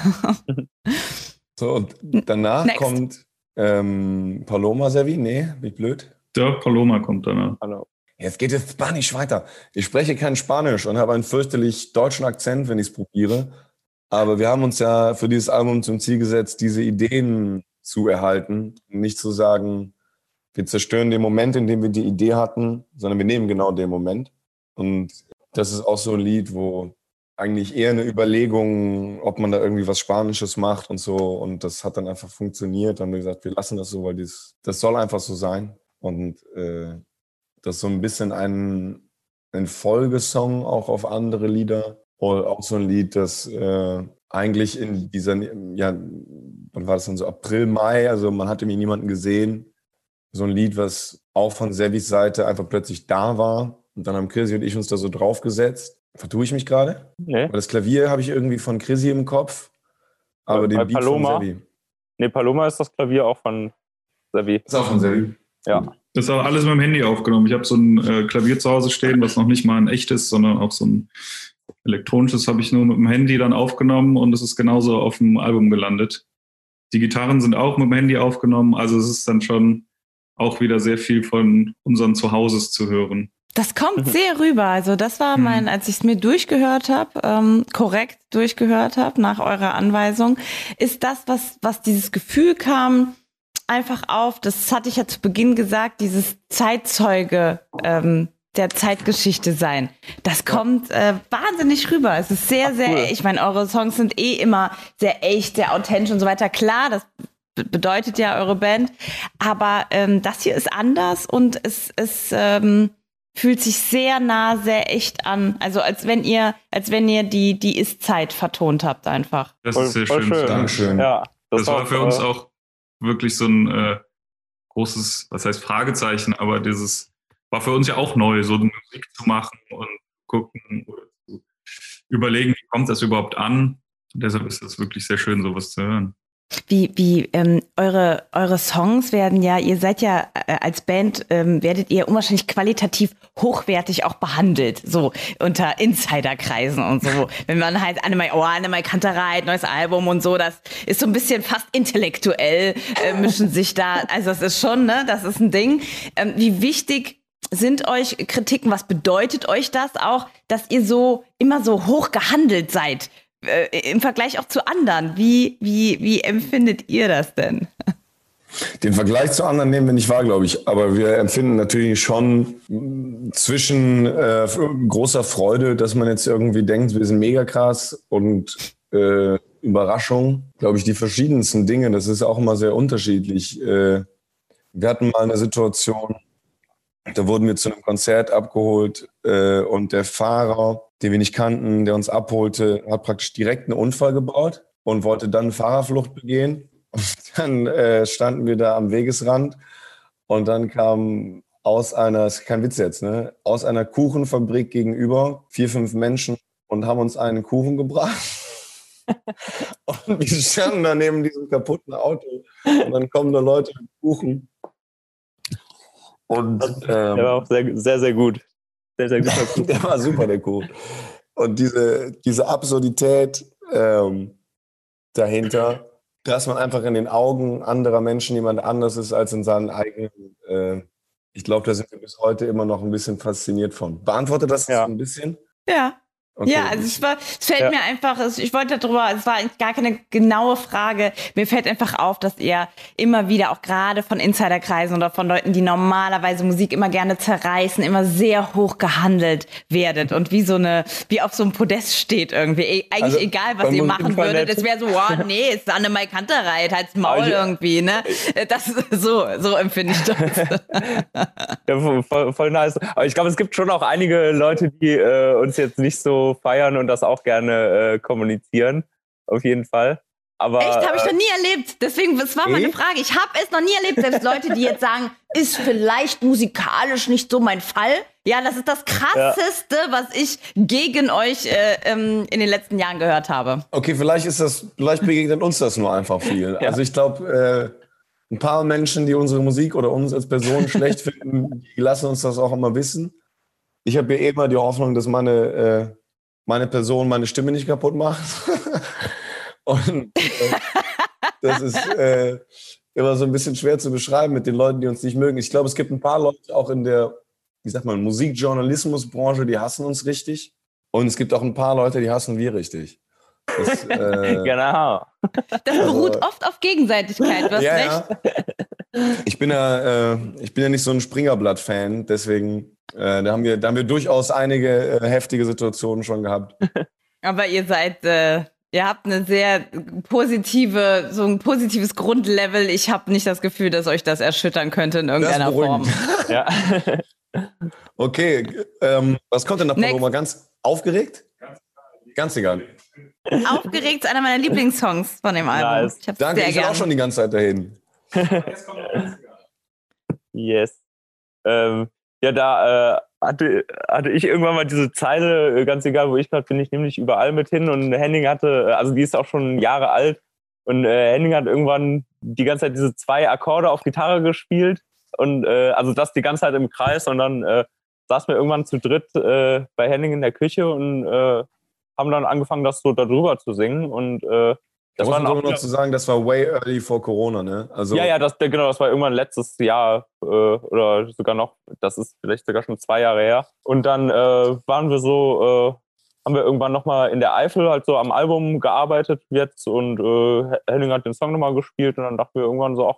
So, und danach Next. kommt ähm, Paloma Servi. Nee, bin ich blöd? Der Paloma kommt danach. Hallo. Jetzt geht es Spanisch weiter. Ich spreche kein Spanisch und habe einen fürchterlich deutschen Akzent, wenn ich es probiere. Aber wir haben uns ja für dieses Album zum Ziel gesetzt, diese Ideen zu erhalten. Nicht zu sagen, wir zerstören den Moment, in dem wir die Idee hatten, sondern wir nehmen genau den Moment. Und das ist auch so ein Lied, wo eigentlich eher eine Überlegung, ob man da irgendwie was Spanisches macht und so. Und das hat dann einfach funktioniert. Dann haben wir gesagt, wir lassen das so, weil dies, das soll einfach so sein. Und äh, das ist so ein bisschen ein, ein Folgesong auch auf andere Lieder. Oder auch so ein Lied, das äh, eigentlich in dieser, ja, wann war das dann so, April, Mai, also man hatte mir niemanden gesehen. So ein Lied, was auch von Sevis Seite einfach plötzlich da war. Und dann haben Chrissy und ich uns da so draufgesetzt. Vertue ich mich gerade? Nee, Weil das Klavier habe ich irgendwie von Chrissy im Kopf, aber Bei- den bei Beat Paloma? von Sevi. nee, Paloma ist das Klavier auch von Sevi. Ist auch von Sevi. Ja. Das ist auch alles mit dem Handy aufgenommen. Ich habe so ein äh, Klavier zu Hause stehen, was noch nicht mal ein echtes, sondern auch so ein elektronisches habe ich nur mit dem Handy dann aufgenommen und es ist genauso auf dem Album gelandet. Die Gitarren sind auch mit dem Handy aufgenommen, also es ist dann schon auch wieder sehr viel von unseren Zuhauses zu hören. Das kommt sehr rüber. Also das war Mhm. mein, als ich es mir durchgehört habe, ähm, korrekt durchgehört habe nach eurer Anweisung, ist das, was, was dieses Gefühl kam, einfach auf, das hatte ich ja zu Beginn gesagt, dieses Zeitzeuge ähm, der Zeitgeschichte sein. Das kommt äh, wahnsinnig rüber. Es ist sehr, Ach, sehr, cool. ich meine, eure Songs sind eh immer sehr echt, sehr authentisch und so weiter. Klar, das be- bedeutet ja eure Band. Aber ähm, das hier ist anders und es, es ähm, fühlt sich sehr nah, sehr echt an. Also als wenn ihr, als wenn ihr die, die Ist-Zeit vertont habt einfach. Das ist sehr voll schön. schön. Dankeschön. Ja, Das, war auch, für uns äh, auch wirklich so ein äh, großes, was heißt Fragezeichen, aber dieses war für uns ja auch neu, so Musik zu machen und gucken überlegen, wie kommt das überhaupt an. Und deshalb ist es wirklich sehr schön, sowas zu hören. Wie, wie ähm, eure, eure Songs werden ja, ihr seid ja äh, als Band, ähm, werdet ihr unwahrscheinlich qualitativ hochwertig auch behandelt, so unter Insiderkreisen und so. Wenn man halt Annemai, oh, Annemai Kantereit, neues Album und so, das ist so ein bisschen fast intellektuell, äh, mischen sich da, also das ist schon, ne, das ist ein Ding. Ähm, wie wichtig sind euch Kritiken, was bedeutet euch das auch, dass ihr so immer so hoch gehandelt seid? Äh, Im Vergleich auch zu anderen. Wie, wie, wie empfindet ihr das denn? Den Vergleich zu anderen nehmen wir nicht wahr, glaube ich. Aber wir empfinden natürlich schon zwischen äh, großer Freude, dass man jetzt irgendwie denkt, wir sind mega krass und äh, Überraschung, glaube ich, die verschiedensten Dinge. Das ist auch immer sehr unterschiedlich. Äh, wir hatten mal eine Situation, da wurden wir zu einem Konzert abgeholt äh, und der Fahrer, den wir nicht kannten, der uns abholte, hat praktisch direkt einen Unfall gebaut und wollte dann Fahrerflucht begehen. Und dann äh, standen wir da am Wegesrand und dann kam aus einer, ist kein Witz jetzt, ne, aus einer Kuchenfabrik gegenüber vier, fünf Menschen und haben uns einen Kuchen gebracht. und wir standen da neben diesem kaputten Auto und dann kommen da Leute mit Kuchen. Und ähm, der war auch sehr, sehr, sehr gut. Sehr, sehr guter Kuh. der war super, der Kuh. Und diese, diese Absurdität ähm, dahinter, dass man einfach in den Augen anderer Menschen jemand anders ist als in seinen eigenen. Äh, ich glaube, da sind wir bis heute immer noch ein bisschen fasziniert von. Beantwortet das ja. ein bisschen? Ja. Okay. Ja, also es, war, es fällt ja. mir einfach, ich wollte darüber, es war gar keine genaue Frage. Mir fällt einfach auf, dass ihr immer wieder auch gerade von Insiderkreisen oder von Leuten, die normalerweise Musik immer gerne zerreißen, immer sehr hoch gehandelt werdet und wie so eine, wie auf so einem Podest steht irgendwie. E eigentlich also, egal, was ihr machen würdet. Es wäre so, wow, nee, ist Annemai Kantereit, halt's Maul irgendwie, ne? Das so, so empfinde ich das. ja, voll, voll nice. Aber ich glaube, es gibt schon auch einige Leute, die äh, uns jetzt nicht so feiern und das auch gerne äh, kommunizieren. Auf jeden Fall. Aber, Echt, habe ich noch nie erlebt. Deswegen, das war meine Frage. Ich habe es noch nie erlebt. Selbst Leute, die jetzt sagen, ist vielleicht musikalisch nicht so mein Fall. Ja, das ist das Krasseste, ja. was ich gegen euch äh, ähm, in den letzten Jahren gehört habe. Okay, vielleicht ist das, vielleicht begegnet uns das nur einfach viel. Ja. Also ich glaube, äh, ein paar Menschen, die unsere Musik oder uns als Person schlecht finden, die lassen uns das auch immer wissen. Ich habe ja immer die Hoffnung, dass meine äh, meine Person meine Stimme nicht kaputt macht. Und äh, das ist äh, immer so ein bisschen schwer zu beschreiben mit den Leuten, die uns nicht mögen. Ich glaube, es gibt ein paar Leute auch in der, wie sagt man, Musikjournalismusbranche, die hassen uns richtig. Und es gibt auch ein paar Leute, die hassen wir richtig. Das, äh, genau. Das beruht also, oft auf Gegenseitigkeit, du hast ja, recht. Ja. Ich bin ja, äh, ich bin ja nicht so ein Springerblatt-Fan, deswegen äh, da, haben wir, da haben wir durchaus einige äh, heftige Situationen schon gehabt. Aber ihr seid, äh, ihr habt eine sehr positive, so ein positives Grundlevel. Ich habe nicht das Gefühl, dass euch das erschüttern könnte in irgendeiner Form. ja. okay, ähm, was kommt denn nach Paloma? Ganz aufgeregt? Ganz egal. Aufgeregt ist einer meiner Lieblingssongs von dem Album. Nice. Ich Danke, ich bin auch schon die ganze Zeit dahin. yes. Ähm, ja, da äh, hatte, hatte ich irgendwann mal diese Zeile, äh, ganz egal wo ich gerade bin, ich nehme dich überall mit hin. Und Henning hatte, äh, also die ist auch schon Jahre alt. Und äh, Henning hat irgendwann die ganze Zeit diese zwei Akkorde auf Gitarre gespielt. Und äh, also das die ganze Zeit im Kreis. Und dann äh, saßen wir irgendwann zu dritt äh, bei Henning in der Küche und äh, haben dann angefangen, das so darüber zu singen. Und äh, das war auch noch zu sagen, das war way early vor Corona, ne? Also ja, ja, das, genau, das war irgendwann letztes Jahr äh, oder sogar noch, das ist vielleicht sogar schon zwei Jahre her. Und dann äh, waren wir so, äh, haben wir irgendwann nochmal in der Eifel halt so am Album gearbeitet jetzt und äh, Henning hat den Song nochmal gespielt und dann dachten wir irgendwann so, ach,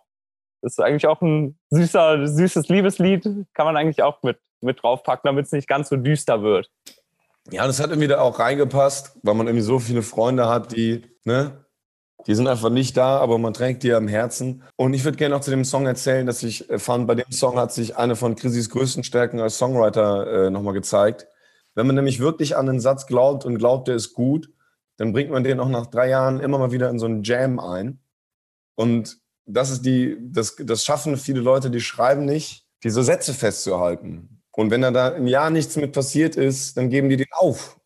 ist eigentlich auch ein süßer, süßes Liebeslied, kann man eigentlich auch mit, mit draufpacken, damit es nicht ganz so düster wird. Ja, das hat irgendwie da auch reingepasst, weil man irgendwie so viele Freunde hat, die, ne, die sind einfach nicht da, aber man trägt die am Herzen. Und ich würde gerne noch zu dem Song erzählen, dass ich äh, fand, bei dem Song hat sich eine von Chrissys größten Stärken als Songwriter äh, nochmal gezeigt. Wenn man nämlich wirklich an den Satz glaubt und glaubt, der ist gut, dann bringt man den auch nach drei Jahren immer mal wieder in so einen Jam ein. Und das ist die, das, das schaffen viele Leute, die schreiben nicht, diese Sätze festzuhalten. Und wenn da ein Jahr nichts mit passiert ist, dann geben die den auf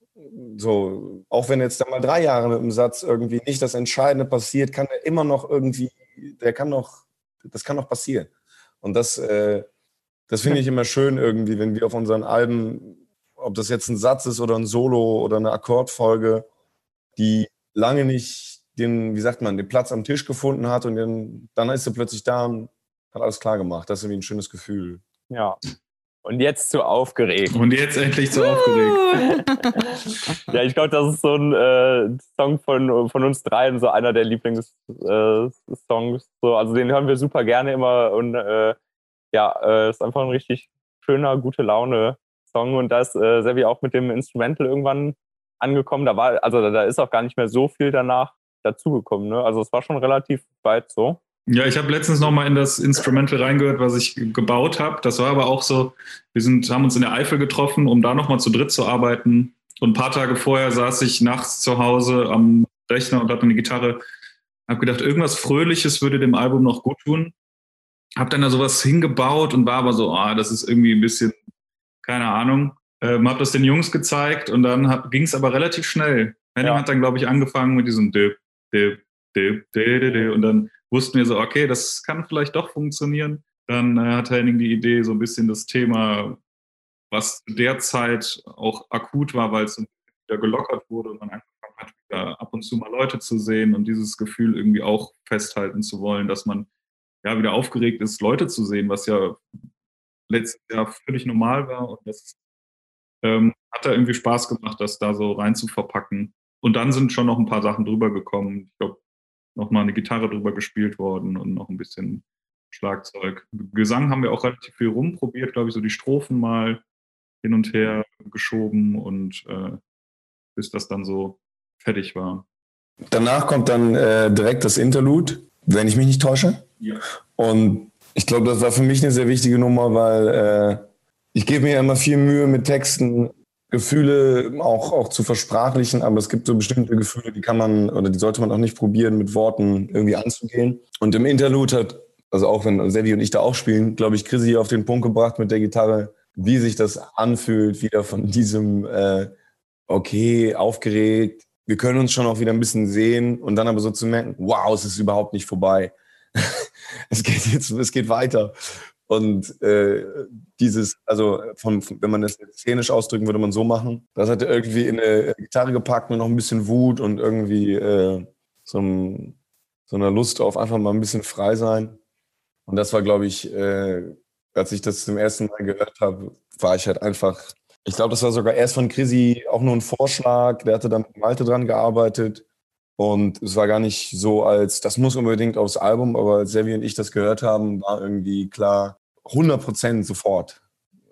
so, auch wenn jetzt da mal drei Jahre mit dem Satz irgendwie nicht das Entscheidende passiert, kann er immer noch irgendwie, der kann noch, das kann noch passieren. Und das, äh, das finde ich immer schön irgendwie, wenn wir auf unseren Alben, ob das jetzt ein Satz ist oder ein Solo oder eine Akkordfolge, die lange nicht den, wie sagt man, den Platz am Tisch gefunden hat und den, dann ist er plötzlich da und hat alles klar gemacht. Das ist irgendwie ein schönes Gefühl. Ja, und jetzt zu aufgeregt. Und jetzt endlich zu aufgeregt. ja, ich glaube, das ist so ein äh, Song von, von uns dreien, so einer der Lieblingssongs. Äh, so, also den hören wir super gerne immer und äh, ja, äh, ist einfach ein richtig schöner, gute Laune Song und da ist äh, Sevi auch mit dem Instrumental irgendwann angekommen. Da war, also da, da ist auch gar nicht mehr so viel danach dazugekommen. Ne? Also es war schon relativ weit so. Ja, ich habe letztens noch mal in das Instrumental reingehört, was ich gebaut habe. Das war aber auch so, wir sind, haben uns in der Eifel getroffen, um da noch mal zu dritt zu arbeiten. Und ein paar Tage vorher saß ich nachts zu Hause am Rechner und hatte eine Gitarre. Habe gedacht, irgendwas Fröhliches würde dem Album noch gut tun. Habe dann da sowas hingebaut und war aber so, ah, das ist irgendwie ein bisschen, keine Ahnung. Ähm, habe das den Jungs gezeigt und dann ging es aber relativ schnell. Henning ja. hat dann, glaube ich, angefangen mit diesem Dip, Dip, und dann wussten wir so, okay, das kann vielleicht doch funktionieren. dann äh, hat Henning die Idee, so ein bisschen das Thema, was derzeit auch akut war, weil es wieder gelockert wurde und man angefangen hat, wieder ab und zu mal Leute zu sehen und dieses Gefühl irgendwie auch festhalten zu wollen, dass man ja wieder aufgeregt ist, Leute zu sehen, was ja letztes Jahr völlig normal war und das ähm, hat da irgendwie Spaß gemacht, das da so rein zu verpacken. Und dann sind schon noch ein paar Sachen drüber gekommen. Ich glaube, nochmal eine Gitarre drüber gespielt worden und noch ein bisschen Schlagzeug. Gesang haben wir auch relativ viel rumprobiert, glaube ich, so die Strophen mal hin und her geschoben und äh, bis das dann so fertig war. Danach kommt dann äh, direkt das Interlude, wenn ich mich nicht täusche. Ja. Und ich glaube, das war für mich eine sehr wichtige Nummer, weil äh, ich gebe mir immer viel Mühe mit Texten, Gefühle auch, auch zu versprachlichen, aber es gibt so bestimmte Gefühle, die kann man oder die sollte man auch nicht probieren, mit Worten irgendwie anzugehen. Und im Interlude hat, also auch wenn Sevi und ich da auch spielen, glaube ich, Chrissy auf den Punkt gebracht mit der Gitarre, wie sich das anfühlt, wieder von diesem, äh, okay, aufgeregt, wir können uns schon auch wieder ein bisschen sehen und dann aber so zu merken, wow, es ist überhaupt nicht vorbei. es geht jetzt, es geht weiter. Und äh, dieses, also von, wenn man das szenisch ausdrücken würde, man so machen. Das hat er irgendwie in eine Gitarre gepackt und noch ein bisschen Wut und irgendwie äh, so, ein, so eine Lust auf einfach mal ein bisschen frei sein. Und das war, glaube ich, äh, als ich das zum ersten Mal gehört habe, war ich halt einfach. Ich glaube, das war sogar erst von Chrissy auch nur ein Vorschlag. Der hatte dann mit Malte dran gearbeitet. Und es war gar nicht so, als das muss unbedingt aufs Album, aber als Sevi und ich das gehört haben, war irgendwie klar, 100 Prozent sofort.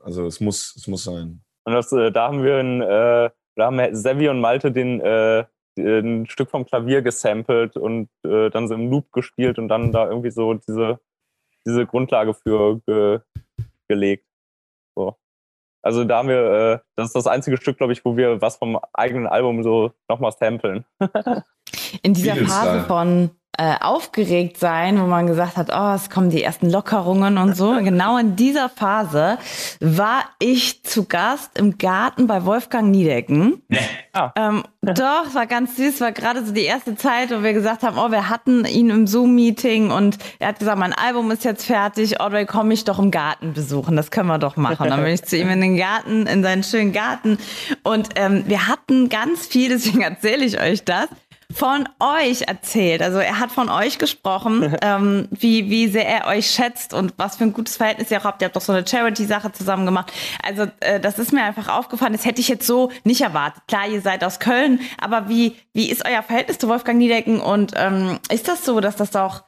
Also es muss, es muss sein. Und das, äh, da haben wir ein, äh, da haben Sevi und Malte den, äh, ein Stück vom Klavier gesampelt und äh, dann so im Loop gespielt und dann da irgendwie so diese, diese Grundlage für ge, gelegt. So. Also da haben wir, äh, das ist das einzige Stück, glaube ich, wo wir was vom eigenen Album so nochmal samplen. In dieser Phase von äh, aufgeregt sein, wo man gesagt hat, oh, es kommen die ersten Lockerungen und so. genau in dieser Phase war ich zu Gast im Garten bei Wolfgang Niedecken. Nee. Ah. Ähm, doch, es war ganz süß, war gerade so die erste Zeit, wo wir gesagt haben, oh, wir hatten ihn im Zoom-Meeting und er hat gesagt, mein Album ist jetzt fertig, Audrey, komm ich doch im Garten besuchen, das können wir doch machen. Dann bin ich zu ihm in den Garten, in seinen schönen Garten und ähm, wir hatten ganz viel, deswegen erzähle ich euch das von euch erzählt. Also er hat von euch gesprochen, ähm, wie, wie sehr er euch schätzt und was für ein gutes Verhältnis ihr auch habt. Ihr habt doch so eine Charity-Sache zusammen gemacht. Also äh, das ist mir einfach aufgefallen. Das hätte ich jetzt so nicht erwartet. Klar, ihr seid aus Köln, aber wie, wie ist euer Verhältnis zu Wolfgang Niedecken? Und ähm, ist das so, dass das auch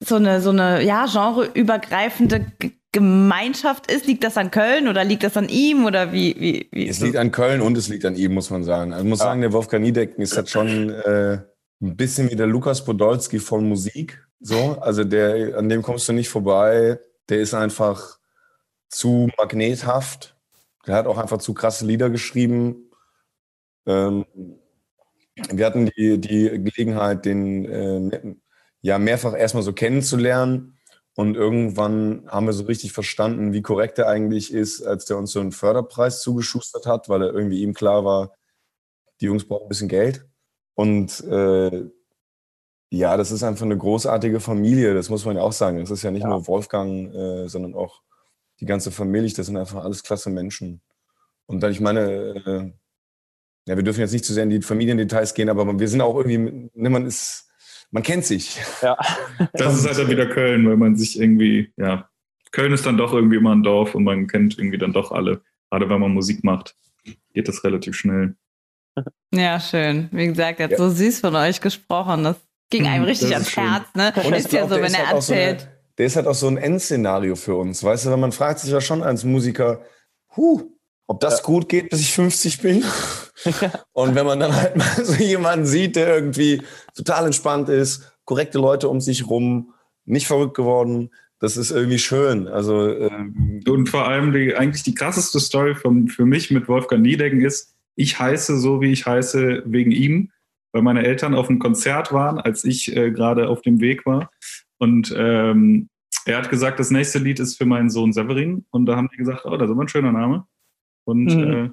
so eine, so eine ja, genreübergreifende Gemeinschaft ist? Liegt das an Köln oder liegt das an ihm oder wie? wie, wie es liegt an Köln und es liegt an ihm, muss man sagen. Also ich muss ja. sagen, der Wolfgang Niedecken ist halt schon äh, ein bisschen wie der Lukas Podolski von Musik. So, also der, an dem kommst du nicht vorbei. Der ist einfach zu magnethaft. Der hat auch einfach zu krasse Lieder geschrieben. Ähm, wir hatten die, die Gelegenheit, den äh, ja mehrfach erstmal so kennenzulernen. Und irgendwann haben wir so richtig verstanden, wie korrekt er eigentlich ist, als der uns so einen Förderpreis zugeschustert hat, weil er irgendwie ihm klar war, die Jungs brauchen ein bisschen Geld. Und äh, ja, das ist einfach eine großartige Familie, das muss man ja auch sagen. Es ist ja nicht ja. nur Wolfgang, äh, sondern auch die ganze Familie. Das sind einfach alles klasse Menschen. Und dann, ich meine, äh, ja, wir dürfen jetzt nicht zu sehr in die Familiendetails gehen, aber wir sind auch irgendwie, ne, man ist, man kennt sich. Ja. Das ist halt dann wieder Köln, weil man sich irgendwie, ja, Köln ist dann doch irgendwie immer ein Dorf und man kennt irgendwie dann doch alle. Gerade wenn man Musik macht, geht das relativ schnell. Ja, schön. Wie gesagt, er hat ja. so süß von euch gesprochen. Das ging einem mhm, richtig ans schön. Herz. Ne? Und ist ja so, wenn er halt erzählt. So eine, der ist halt auch so ein Endszenario für uns. Weißt du, weil man fragt sich ja schon als Musiker, huh, ob das ja. gut geht, bis ich 50 bin. Und wenn man dann halt mal so jemanden sieht, der irgendwie total entspannt ist, korrekte Leute um sich rum, nicht verrückt geworden, das ist irgendwie schön. Also ähm und vor allem die eigentlich die krasseste Story von, für mich mit Wolfgang Niedecken ist, ich heiße so, wie ich heiße, wegen ihm, weil meine Eltern auf einem Konzert waren, als ich äh, gerade auf dem Weg war. Und ähm, er hat gesagt, das nächste Lied ist für meinen Sohn Severin. Und da haben die gesagt, oh, das ist aber ein schöner Name. Und mhm. äh,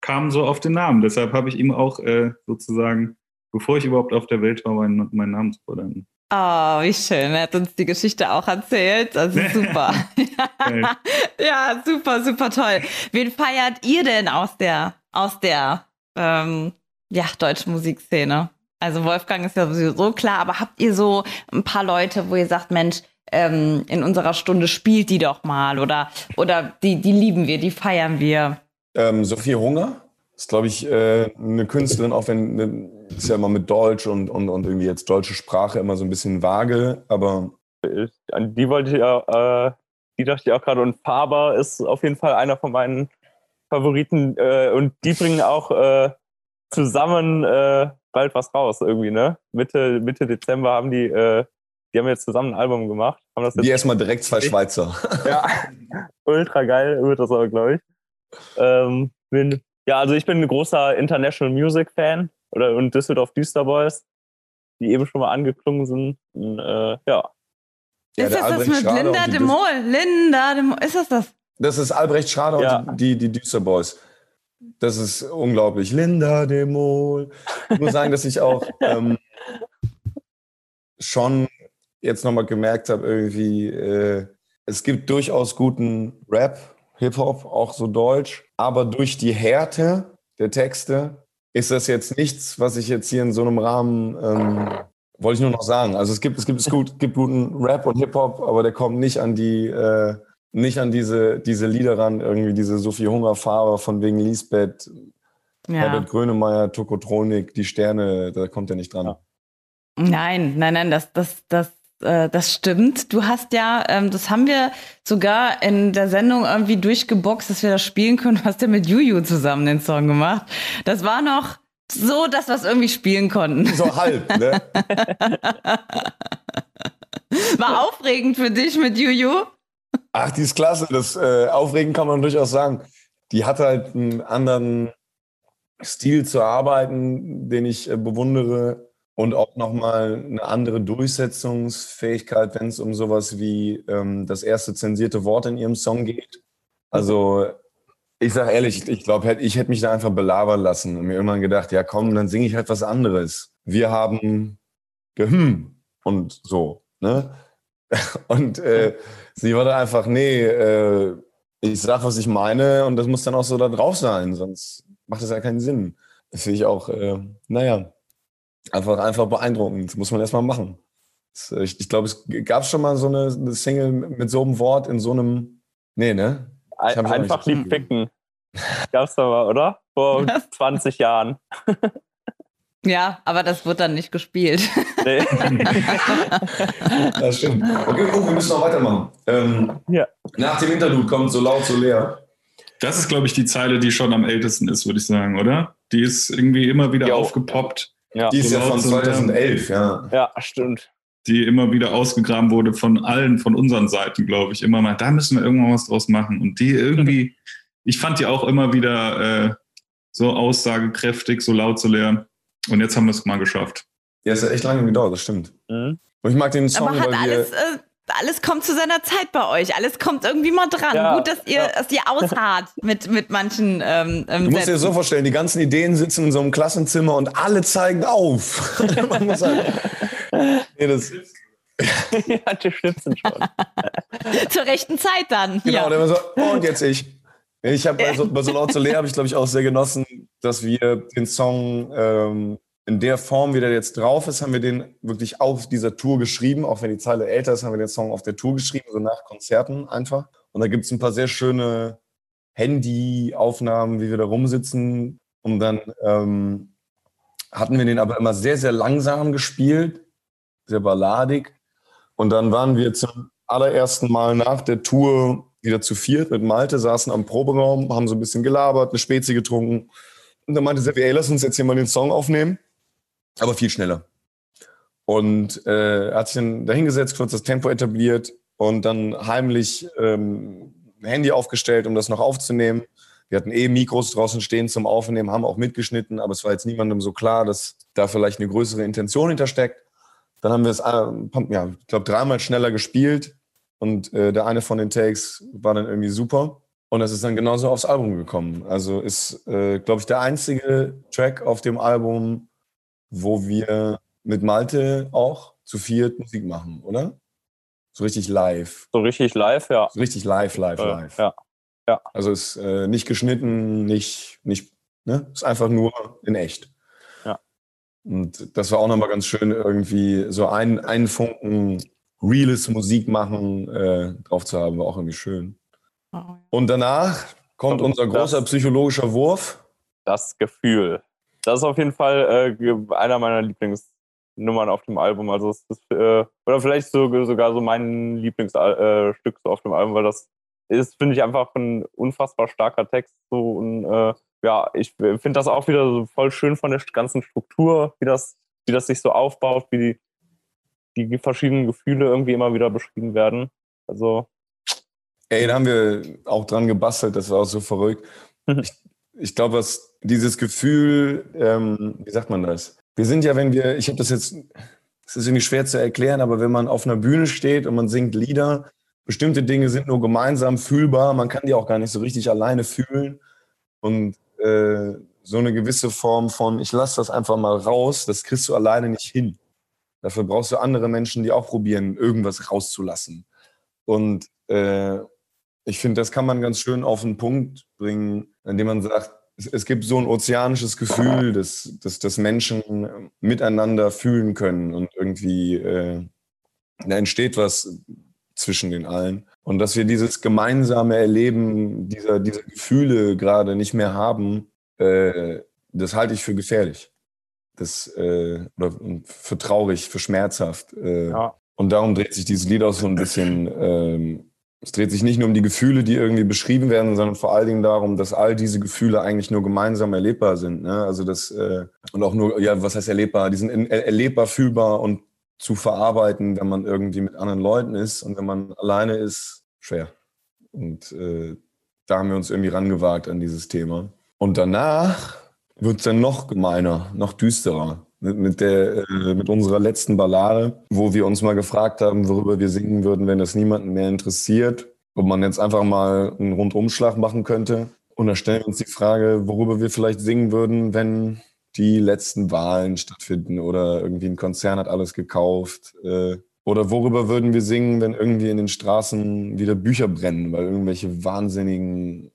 kamen so auf den Namen. Deshalb habe ich ihm auch äh, sozusagen, bevor ich überhaupt auf der Welt war, meinen, meinen Namen zu verdanken. Oh, wie schön. Er hat uns die Geschichte auch erzählt. Also super. ja, super, super toll. Wen feiert ihr denn aus der, aus der ähm, ja, deutschen Musikszene? Also Wolfgang ist ja sowieso klar, aber habt ihr so ein paar Leute, wo ihr sagt, Mensch, ähm, in unserer Stunde spielt die doch mal oder, oder die, die lieben wir, die feiern wir? Ähm, Sophie Hunger ist, glaube ich, äh, eine Künstlerin, auch wenn, ne, ist ja immer mit Deutsch und, und, und irgendwie jetzt deutsche Sprache immer so ein bisschen vage, aber. An die wollte ich ja, äh, die dachte ich auch gerade. Und Faber ist auf jeden Fall einer von meinen Favoriten. Äh, und die bringen auch äh, zusammen äh, bald was raus irgendwie, ne? Mitte, Mitte Dezember haben die, äh, die haben jetzt zusammen ein Album gemacht. Haben das die erstmal direkt zwei Schweizer. ja, ultra geil wird das aber, glaube ich. Ähm, bin, ja, also ich bin ein großer International Music Fan oder und Düsseldorf Düster Boys, die eben schon mal angeklungen sind. Und, äh, ja. ja. Ist das das mit Schrader Linda de Mol? Linda de Mol, ist das das? Das ist Albrecht Schrader ja. und die, die Düster Boys. Das ist unglaublich. Linda de Mol. Ich muss sagen, dass ich auch ähm, schon jetzt nochmal gemerkt habe, irgendwie, äh, es gibt durchaus guten Rap, Hip-Hop, auch so Deutsch, aber durch die Härte der Texte ist das jetzt nichts, was ich jetzt hier in so einem Rahmen, ähm, wollte ich nur noch sagen. Also es gibt, es gibt, es gut, gibt guten Rap und Hip-Hop, aber der kommt nicht an die, äh, nicht an diese, diese Lieder ran, irgendwie diese Sophie Hungerfahrer von wegen Lisbeth, ja. Herbert Grönemeyer, Tokotronik, die Sterne, da kommt er nicht dran. Nein, nein, nein, das, das, das äh, das stimmt. Du hast ja, ähm, das haben wir sogar in der Sendung irgendwie durchgeboxt, dass wir das spielen können. Du hast ja mit Juju zusammen den Song gemacht. Das war noch so, dass wir es irgendwie spielen konnten. So halb, ne? War aufregend für dich mit Juju? Ach, die ist klasse. Das äh, aufregend kann man durchaus sagen. Die hat halt einen anderen Stil zu arbeiten, den ich äh, bewundere und auch nochmal eine andere Durchsetzungsfähigkeit, wenn es um sowas wie ähm, das erste zensierte Wort in ihrem Song geht. Also ich sage ehrlich, ich glaube, ich hätte mich da einfach belabern lassen und mir irgendwann gedacht, ja komm, dann singe ich halt was anderes. Wir haben gehm und so. Ne? Und äh, sie war da einfach, nee, äh, ich sag, was ich meine und das muss dann auch so da drauf sein, sonst macht das ja keinen Sinn. Das finde ich auch, äh, naja, einfach, einfach beeindruckend. Das muss man erstmal machen. Äh, ich, ich glaube, es gab schon mal so eine, eine, Single mit so einem Wort in so einem. Nee, ne? Einfach lieb ficken. Gab's da mal, oder? Vor 20 Jahren. Ja, aber das wird dann nicht gespielt. Nee. das stimmt. Okay, oh, wir müssen noch weitermachen. Ähm, ja. Nach dem Interlude kommt so laut, so leer. Das ist, glaube ich, die Zeile, die schon am ältesten ist, würde ich sagen, oder? Die ist irgendwie immer wieder jo. aufgepoppt. Ja. Die ist so ja von 2011, ja. Ja, stimmt. Die immer wieder ausgegraben wurde von allen, von unseren Seiten, glaube ich. Immer mal, da müssen wir irgendwann was draus machen. Und die irgendwie, ich fand die auch immer wieder äh, so aussagekräftig, so laut, so leer. Und jetzt haben wir es mal geschafft. Ja, es hat echt lange gedauert, das stimmt. Mhm. Und ich mag den Song, Aber hat weil alles, wir... Äh, alles kommt zu seiner Zeit bei euch. Alles kommt irgendwie mal dran. Ja, Gut, dass ihr, ja. dass ihr ausharrt mit, mit manchen. Ähm, ähm, du musst dir so vorstellen, die ganzen Ideen sitzen in so einem Klassenzimmer und alle zeigen auf. Man muss halt, nee, das, ja, die schnitzen schon. Zur rechten Zeit dann. Genau, ja. der so, oh, und jetzt ich. Ich habe bei, so, bei so laut zu leer habe ich glaube ich auch sehr genossen, dass wir den Song ähm, in der Form, wie der jetzt drauf ist, haben wir den wirklich auf dieser Tour geschrieben. Auch wenn die Zeile älter ist, haben wir den Song auf der Tour geschrieben, so nach Konzerten einfach. Und da gibt es ein paar sehr schöne Handy-Aufnahmen, wie wir da rumsitzen. Und dann ähm, hatten wir den aber immer sehr, sehr langsam gespielt, sehr balladig. Und dann waren wir zum allerersten Mal nach der Tour wieder zu viert mit Malte, saßen am Proberaum, haben so ein bisschen gelabert, eine Spezi getrunken. Und dann meinte Seppi, ey, lass uns jetzt hier mal den Song aufnehmen aber viel schneller. Und äh, hat sich dann dahingesetzt, kurz das Tempo etabliert und dann heimlich ähm, Handy aufgestellt, um das noch aufzunehmen. Wir hatten eh Mikros draußen stehen zum Aufnehmen, haben auch mitgeschnitten, aber es war jetzt niemandem so klar, dass da vielleicht eine größere Intention hintersteckt. Dann haben wir es, äh, ja, ich glaube, dreimal schneller gespielt und äh, der eine von den Takes war dann irgendwie super. Und das ist dann genauso aufs Album gekommen. Also ist, äh, glaube ich, der einzige Track auf dem Album, wo wir mit Malte auch zu viert Musik machen, oder? So richtig live. So richtig live, ja. So richtig live, live, Äh, live. ja. Ja. Also ist äh, nicht geschnitten, nicht, nicht, ne? Ist einfach nur in echt. Ja. Und das war auch nochmal ganz schön, irgendwie so ein, einen Funken reales Musik machen äh, drauf zu haben, war auch irgendwie schön. Und danach kommt unser großer das- psychologischer Wurf. Das Gefühl. Das ist auf jeden Fall äh, einer meiner Lieblingsnummern auf dem Album. Also es ist, äh, oder vielleicht so, sogar so mein Lieblingsstück äh, so auf dem Album, weil das ist, finde ich, einfach ein unfassbar starker Text. So und, äh, ja, ich finde das auch wieder so voll schön von der ganzen Struktur, wie das, wie das sich so aufbaut, wie die, die verschiedenen Gefühle irgendwie immer wieder beschrieben werden. Also Ey, da haben wir auch dran gebastelt, das war auch so verrückt. Mhm. Ich, ich glaube, was dieses Gefühl, ähm, wie sagt man das? Wir sind ja, wenn wir, ich habe das jetzt, es ist irgendwie schwer zu erklären, aber wenn man auf einer Bühne steht und man singt Lieder, bestimmte Dinge sind nur gemeinsam fühlbar, man kann die auch gar nicht so richtig alleine fühlen. Und äh, so eine gewisse Form von, ich lasse das einfach mal raus, das kriegst du alleine nicht hin. Dafür brauchst du andere Menschen, die auch probieren, irgendwas rauszulassen. Und äh, ich finde, das kann man ganz schön auf den Punkt bringen, indem man sagt, es, es gibt so ein ozeanisches Gefühl, dass, dass, dass Menschen miteinander fühlen können und irgendwie äh, da entsteht was zwischen den allen. Und dass wir dieses gemeinsame Erleben dieser, dieser Gefühle gerade nicht mehr haben, äh, das halte ich für gefährlich. Das, äh, oder für traurig, für schmerzhaft. Äh, Ja. Und darum dreht sich dieses Lied auch so ein bisschen. Es dreht sich nicht nur um die Gefühle, die irgendwie beschrieben werden, sondern vor allen Dingen darum, dass all diese Gefühle eigentlich nur gemeinsam erlebbar sind. Ne? Also das äh, und auch nur, ja, was heißt erlebbar? Die sind in, er- erlebbar, fühlbar und zu verarbeiten, wenn man irgendwie mit anderen Leuten ist und wenn man alleine ist, schwer. Und äh, da haben wir uns irgendwie rangewagt an dieses Thema. Und danach wird es dann noch gemeiner, noch düsterer. Mit, mit, der, äh, mit unserer letzten Ballade, wo wir uns mal gefragt haben, worüber wir singen würden, wenn das niemanden mehr interessiert. Ob man jetzt einfach mal einen Rundumschlag machen könnte. Und da stellen wir uns die Frage, worüber wir vielleicht singen würden, wenn die letzten Wahlen stattfinden oder irgendwie ein Konzern hat alles gekauft. Äh, oder worüber würden wir singen, wenn irgendwie in den Straßen wieder Bücher brennen, weil irgendwelche wahnsinnigen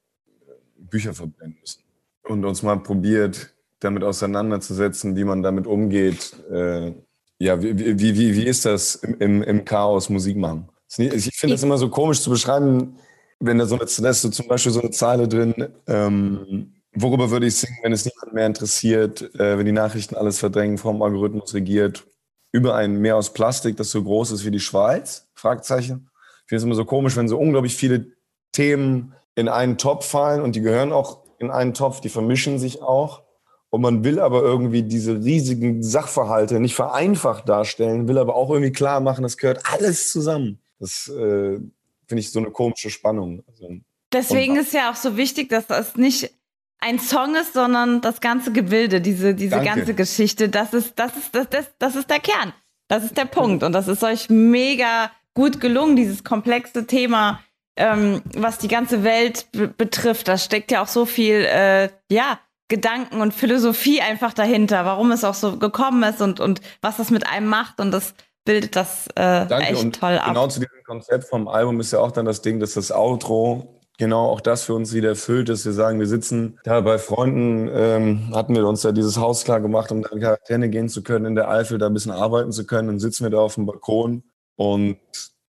Bücher verbrennen müssen. Und uns mal probiert, damit auseinanderzusetzen, wie man damit umgeht. Äh, ja, wie, wie, wie, wie ist das im, im, Chaos Musik machen? Ich finde das immer so komisch zu beschreiben, wenn da so eine, da ist so zum Beispiel so eine Zeile drin, ähm, worüber würde ich singen, wenn es niemand mehr interessiert, äh, wenn die Nachrichten alles verdrängen, vom Algorithmus regiert, über ein Meer aus Plastik, das so groß ist wie die Schweiz? Fragezeichen. Ich finde es immer so komisch, wenn so unglaublich viele Themen in einen Topf fallen und die gehören auch in einen Topf, die vermischen sich auch. Und man will aber irgendwie diese riesigen Sachverhalte nicht vereinfacht darstellen, will aber auch irgendwie klar machen, das gehört alles zusammen. Das äh, finde ich so eine komische Spannung. Also, Deswegen ist ja auch so wichtig, dass das nicht ein Song ist, sondern das ganze Gebilde, diese, diese Danke. ganze Geschichte. Das ist, das ist, das, das, das ist der Kern. Das ist der Punkt. Und das ist euch mega gut gelungen, dieses komplexe Thema, ähm, was die ganze Welt be betrifft. Da steckt ja auch so viel, äh, ja, Gedanken und Philosophie einfach dahinter, warum es auch so gekommen ist und, und was das mit einem macht. Und das bildet das äh, Danke. echt und toll ab. genau zu diesem Konzept vom Album ist ja auch dann das Ding, dass das Outro genau auch das für uns wieder erfüllt ist. Wir sagen, wir sitzen da bei Freunden, ähm, hatten wir uns ja dieses Haus klar gemacht, um da in Quarantäne gehen zu können, in der Eifel da ein bisschen arbeiten zu können. Dann sitzen wir da auf dem Balkon und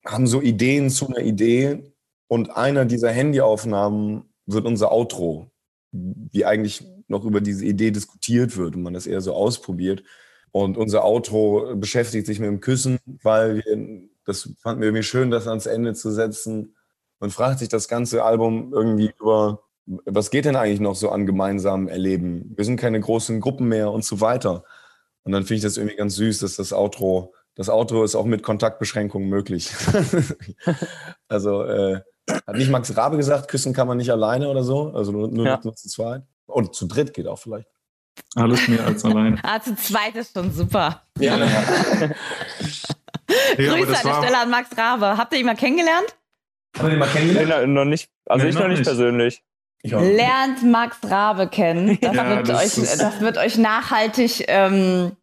haben so Ideen zu einer Idee. Und einer dieser Handyaufnahmen wird unser Outro, wie eigentlich noch über diese Idee diskutiert wird und man das eher so ausprobiert. Und unser Outro beschäftigt sich mit dem Küssen, weil wir, das fanden wir irgendwie schön, das ans Ende zu setzen. Man fragt sich das ganze Album irgendwie über, was geht denn eigentlich noch so an gemeinsamen Erleben? Wir sind keine großen Gruppen mehr und so weiter. Und dann finde ich das irgendwie ganz süß, dass das Outro, das Outro ist auch mit Kontaktbeschränkungen möglich. also äh, hat nicht Max Rabe gesagt, küssen kann man nicht alleine oder so, also nur, nur, Ja. nur zu zweit. Und zu dritt geht auch vielleicht. Alles mehr als allein. Ah, zu zweit ist schon super. Ja, Ja, aber Grüße an der Stelle an Max Rabe. Habt ihr ihn mal kennengelernt? Haben wir den mal Nee, kennengelernt? noch nicht, also Nee, ich noch noch nicht nicht. persönlich. Ich auch. Lernt Max Rabe kennen. Das, Ja, wird, das euch, das wird euch nachhaltig ähm,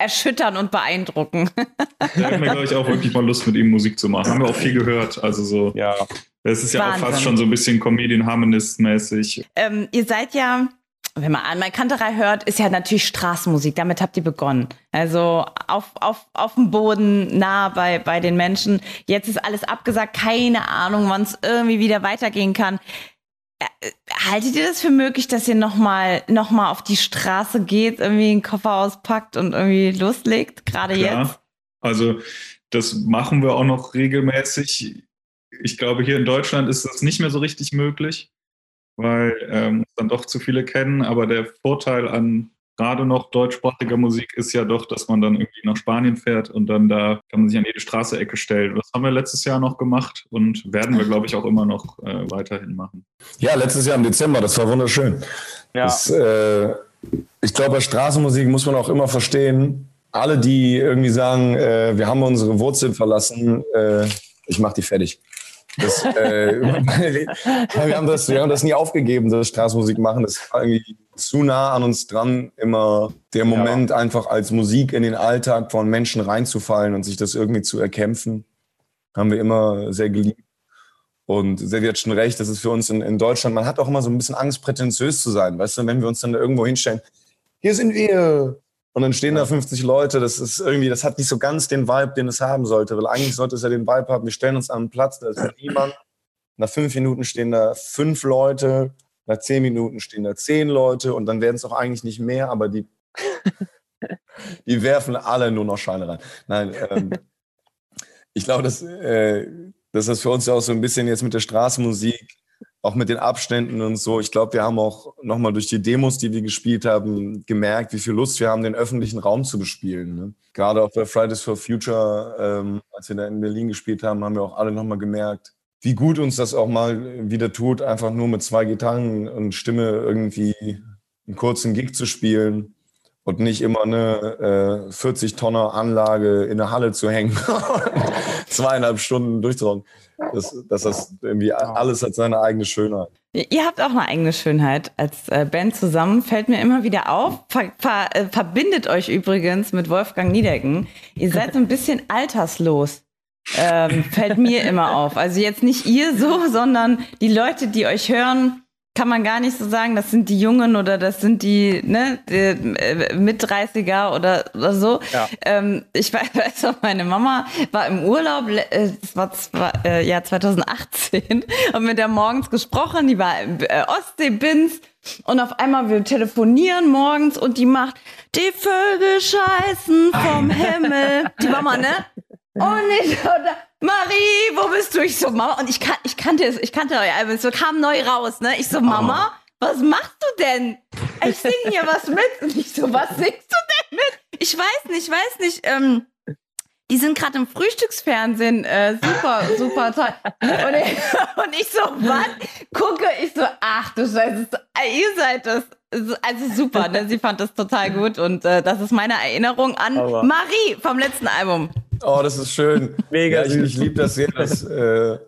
erschüttern und beeindrucken. Da hätten wir, glaube ich, auch wirklich mal Lust, mit ihm Musik zu machen. Haben wir auch viel gehört. Also so. Ja. Das ist ja Wahnsinn. auch fast schon so ein bisschen Comedian Harmonist-mäßig. Ähm, ihr seid ja, wenn man an Kanterei hört, ist ja natürlich Straßenmusik. Damit habt ihr begonnen. Also auf, auf, auf dem Boden, nah bei, bei den Menschen. Jetzt ist alles abgesagt. Keine Ahnung, wann es irgendwie wieder weitergehen kann. Äh, Haltet ihr das für möglich, dass ihr nochmal noch mal auf die Straße geht, irgendwie einen Koffer auspackt und irgendwie loslegt? Gerade Klar. jetzt? Also das machen wir auch noch regelmäßig. Ich glaube, hier in Deutschland ist das nicht mehr so richtig möglich, weil ähm, dann doch zu viele kennen. Aber der Vorteil an gerade noch deutschsprachiger Musik ist ja doch, dass man dann irgendwie nach Spanien fährt und dann da kann man sich an jede Straße-Ecke stellen. Das haben wir letztes Jahr noch gemacht und werden wir, glaube ich, auch immer noch äh, weiterhin machen. Ja, letztes Jahr im Dezember, das war wunderschön. Ja. Das, äh, ich glaube, bei Straßenmusik muss man auch immer verstehen, alle, die irgendwie sagen, äh, wir haben unsere Wurzeln verlassen, äh, ich mach die fertig. Das, äh, wir, haben das, wir haben das nie aufgegeben, das Straßenmusik machen. Das war irgendwie zu nah an uns dran, immer der Moment einfach als Musik in den Alltag von Menschen reinzufallen und sich das irgendwie zu erkämpfen. Haben wir immer sehr geliebt. Und Sevi hat schon recht, das ist für uns in, in Deutschland, man hat auch immer so ein bisschen Angst, prätentiös zu sein. Weißt du, wenn wir uns dann da irgendwo hinstellen, hier sind wir. Und dann stehen da 50 Leute, das ist irgendwie, das hat nicht so ganz den Vibe, den es haben sollte, weil eigentlich sollte es ja den Vibe haben, wir stellen uns an einen Platz, da ist niemand. Nach fünf Minuten stehen da fünf Leute, nach zehn Minuten stehen da zehn Leute und dann werden es auch eigentlich nicht mehr, aber die, die werfen alle nur noch Scheine rein. Nein, ähm, ich glaube, dass, äh, dass das für uns ja auch so ein bisschen jetzt mit der Straßenmusik, auch mit den Abständen und so, ich glaube, wir haben auch nochmal durch die Demos, die wir gespielt haben, gemerkt, wie viel Lust wir haben, den öffentlichen Raum zu bespielen. Ne? Gerade auch bei Fridays for Future, ähm, als wir da in Berlin gespielt haben, haben wir auch alle nochmal gemerkt, wie gut uns das auch mal wieder tut, einfach nur mit zwei Gitarren und Stimme irgendwie einen kurzen Gig zu spielen und nicht immer eine äh, 40 Tonner Anlage in der Halle zu hängen, zweieinhalb Stunden durchzuhauen. Das, das, das irgendwie alles hat seine eigene Schönheit. Ihr habt auch eine eigene Schönheit als äh, Band zusammen, fällt mir immer wieder auf. Ver ver äh, verbindet euch übrigens mit Wolfgang Niedecken. Ihr seid so ein bisschen alterslos. Ähm, fällt mir immer auf. Also jetzt nicht ihr so, sondern die Leute, die euch hören, kann man gar nicht so sagen, das sind die Jungen oder das sind die, ne, die, äh, Mit-30er oder, oder so. Ja. Ähm, ich weiß, weiß noch, meine Mama war im Urlaub, äh, das war zwar, äh, ja 2018, und mit der morgens gesprochen, die war im äh, Ostsee-Bins und auf einmal wir telefonieren morgens und die macht, die Vögel scheißen vom Himmel. Die Mama, ne? Und ich so, da, Marie, wo bist du? Ich so, Mama, und ich, kan ich kannte es, ich kannte euer Album, es so kam neu raus, ne? Ich so, Mama, was machst du denn? Ich sing hier was mit. Und ich so, was singst du denn mit? Ich weiß nicht, ich weiß nicht, ähm, die sind gerade im Frühstücksfernsehen, äh, super, super toll. Und ich, und ich so, was? Gucke, ich so, ach du Scheiße, ihr seid das. Also super, ne? Sie fand das total gut und äh, das ist meine Erinnerung an Aber- Marie vom letzten Album. Oh, das ist schön. Mega ja, ich, ich liebe das sehr. Dass, äh,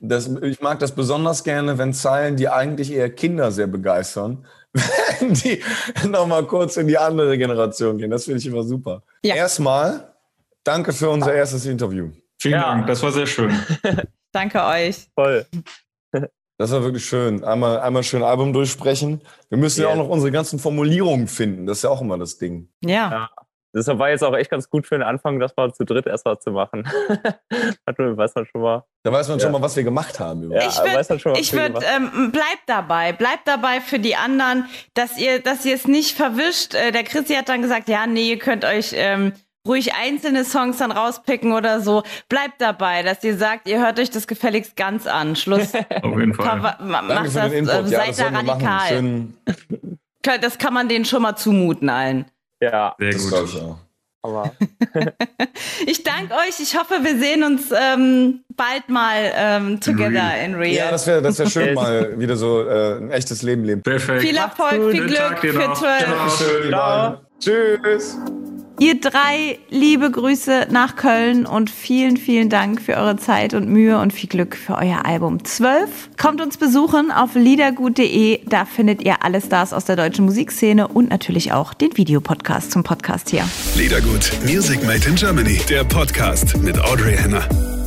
das, ich mag das besonders gerne, wenn Zeilen, die eigentlich eher Kinder sehr begeistern, wenn die nochmal kurz in die andere Generation gehen. Das finde ich immer super. Ja. Erstmal, danke für unser erstes Interview. Vielen Ja. Dank, das war sehr schön. Danke euch. Voll. Das war wirklich schön. Einmal, einmal schön Album durchsprechen. Wir müssen ja Ja. auch noch unsere ganzen Formulierungen finden. Das ist ja auch immer das Ding. Ja. Ja. Deshalb war jetzt auch echt ganz gut für den Anfang, das mal zu dritt erstmal zu machen. Hat man, weiß man schon mal. Da weiß man Ja. schon mal, was wir gemacht haben. Ja, ich würde, ich würd, ähm, bleibt dabei, bleibt dabei für die anderen, dass ihr, dass ihr es nicht verwischt. Äh, der Chrissy hat dann gesagt, ja, nee, ihr könnt euch ähm, ruhig einzelne Songs dann rauspicken oder so. Bleibt dabei, dass ihr sagt, ihr hört euch das gefälligst ganz an. Schluss. Auf jeden Fall. Ver- Macht für das, den Input. äh, Ja, seid das da radikal. Schön, Das kann man denen schon mal zumuten allen. Ja, Sehr das glaub ich gut. auch. aber Ich danke euch. Ich hoffe, wir sehen uns ähm, bald mal ähm, together in real. Ja, das wäre das wär schön, mal wieder so äh, ein echtes Leben leben. Perfekt. viel Erfolg, viel Glück Tag dir für noch. 12. Ciao. Schön, ihr Ciao. beiden. Tschüss. Ihr drei liebe Grüße nach Köln und vielen, vielen Dank für eure Zeit und Mühe und viel Glück für euer Album 12. Kommt uns besuchen auf liedergut.de, da findet ihr alle Stars aus der deutschen Musikszene und natürlich auch den Videopodcast zum Podcast hier. Liedergut, Music Made in Germany, der Podcast mit Audrey Henner.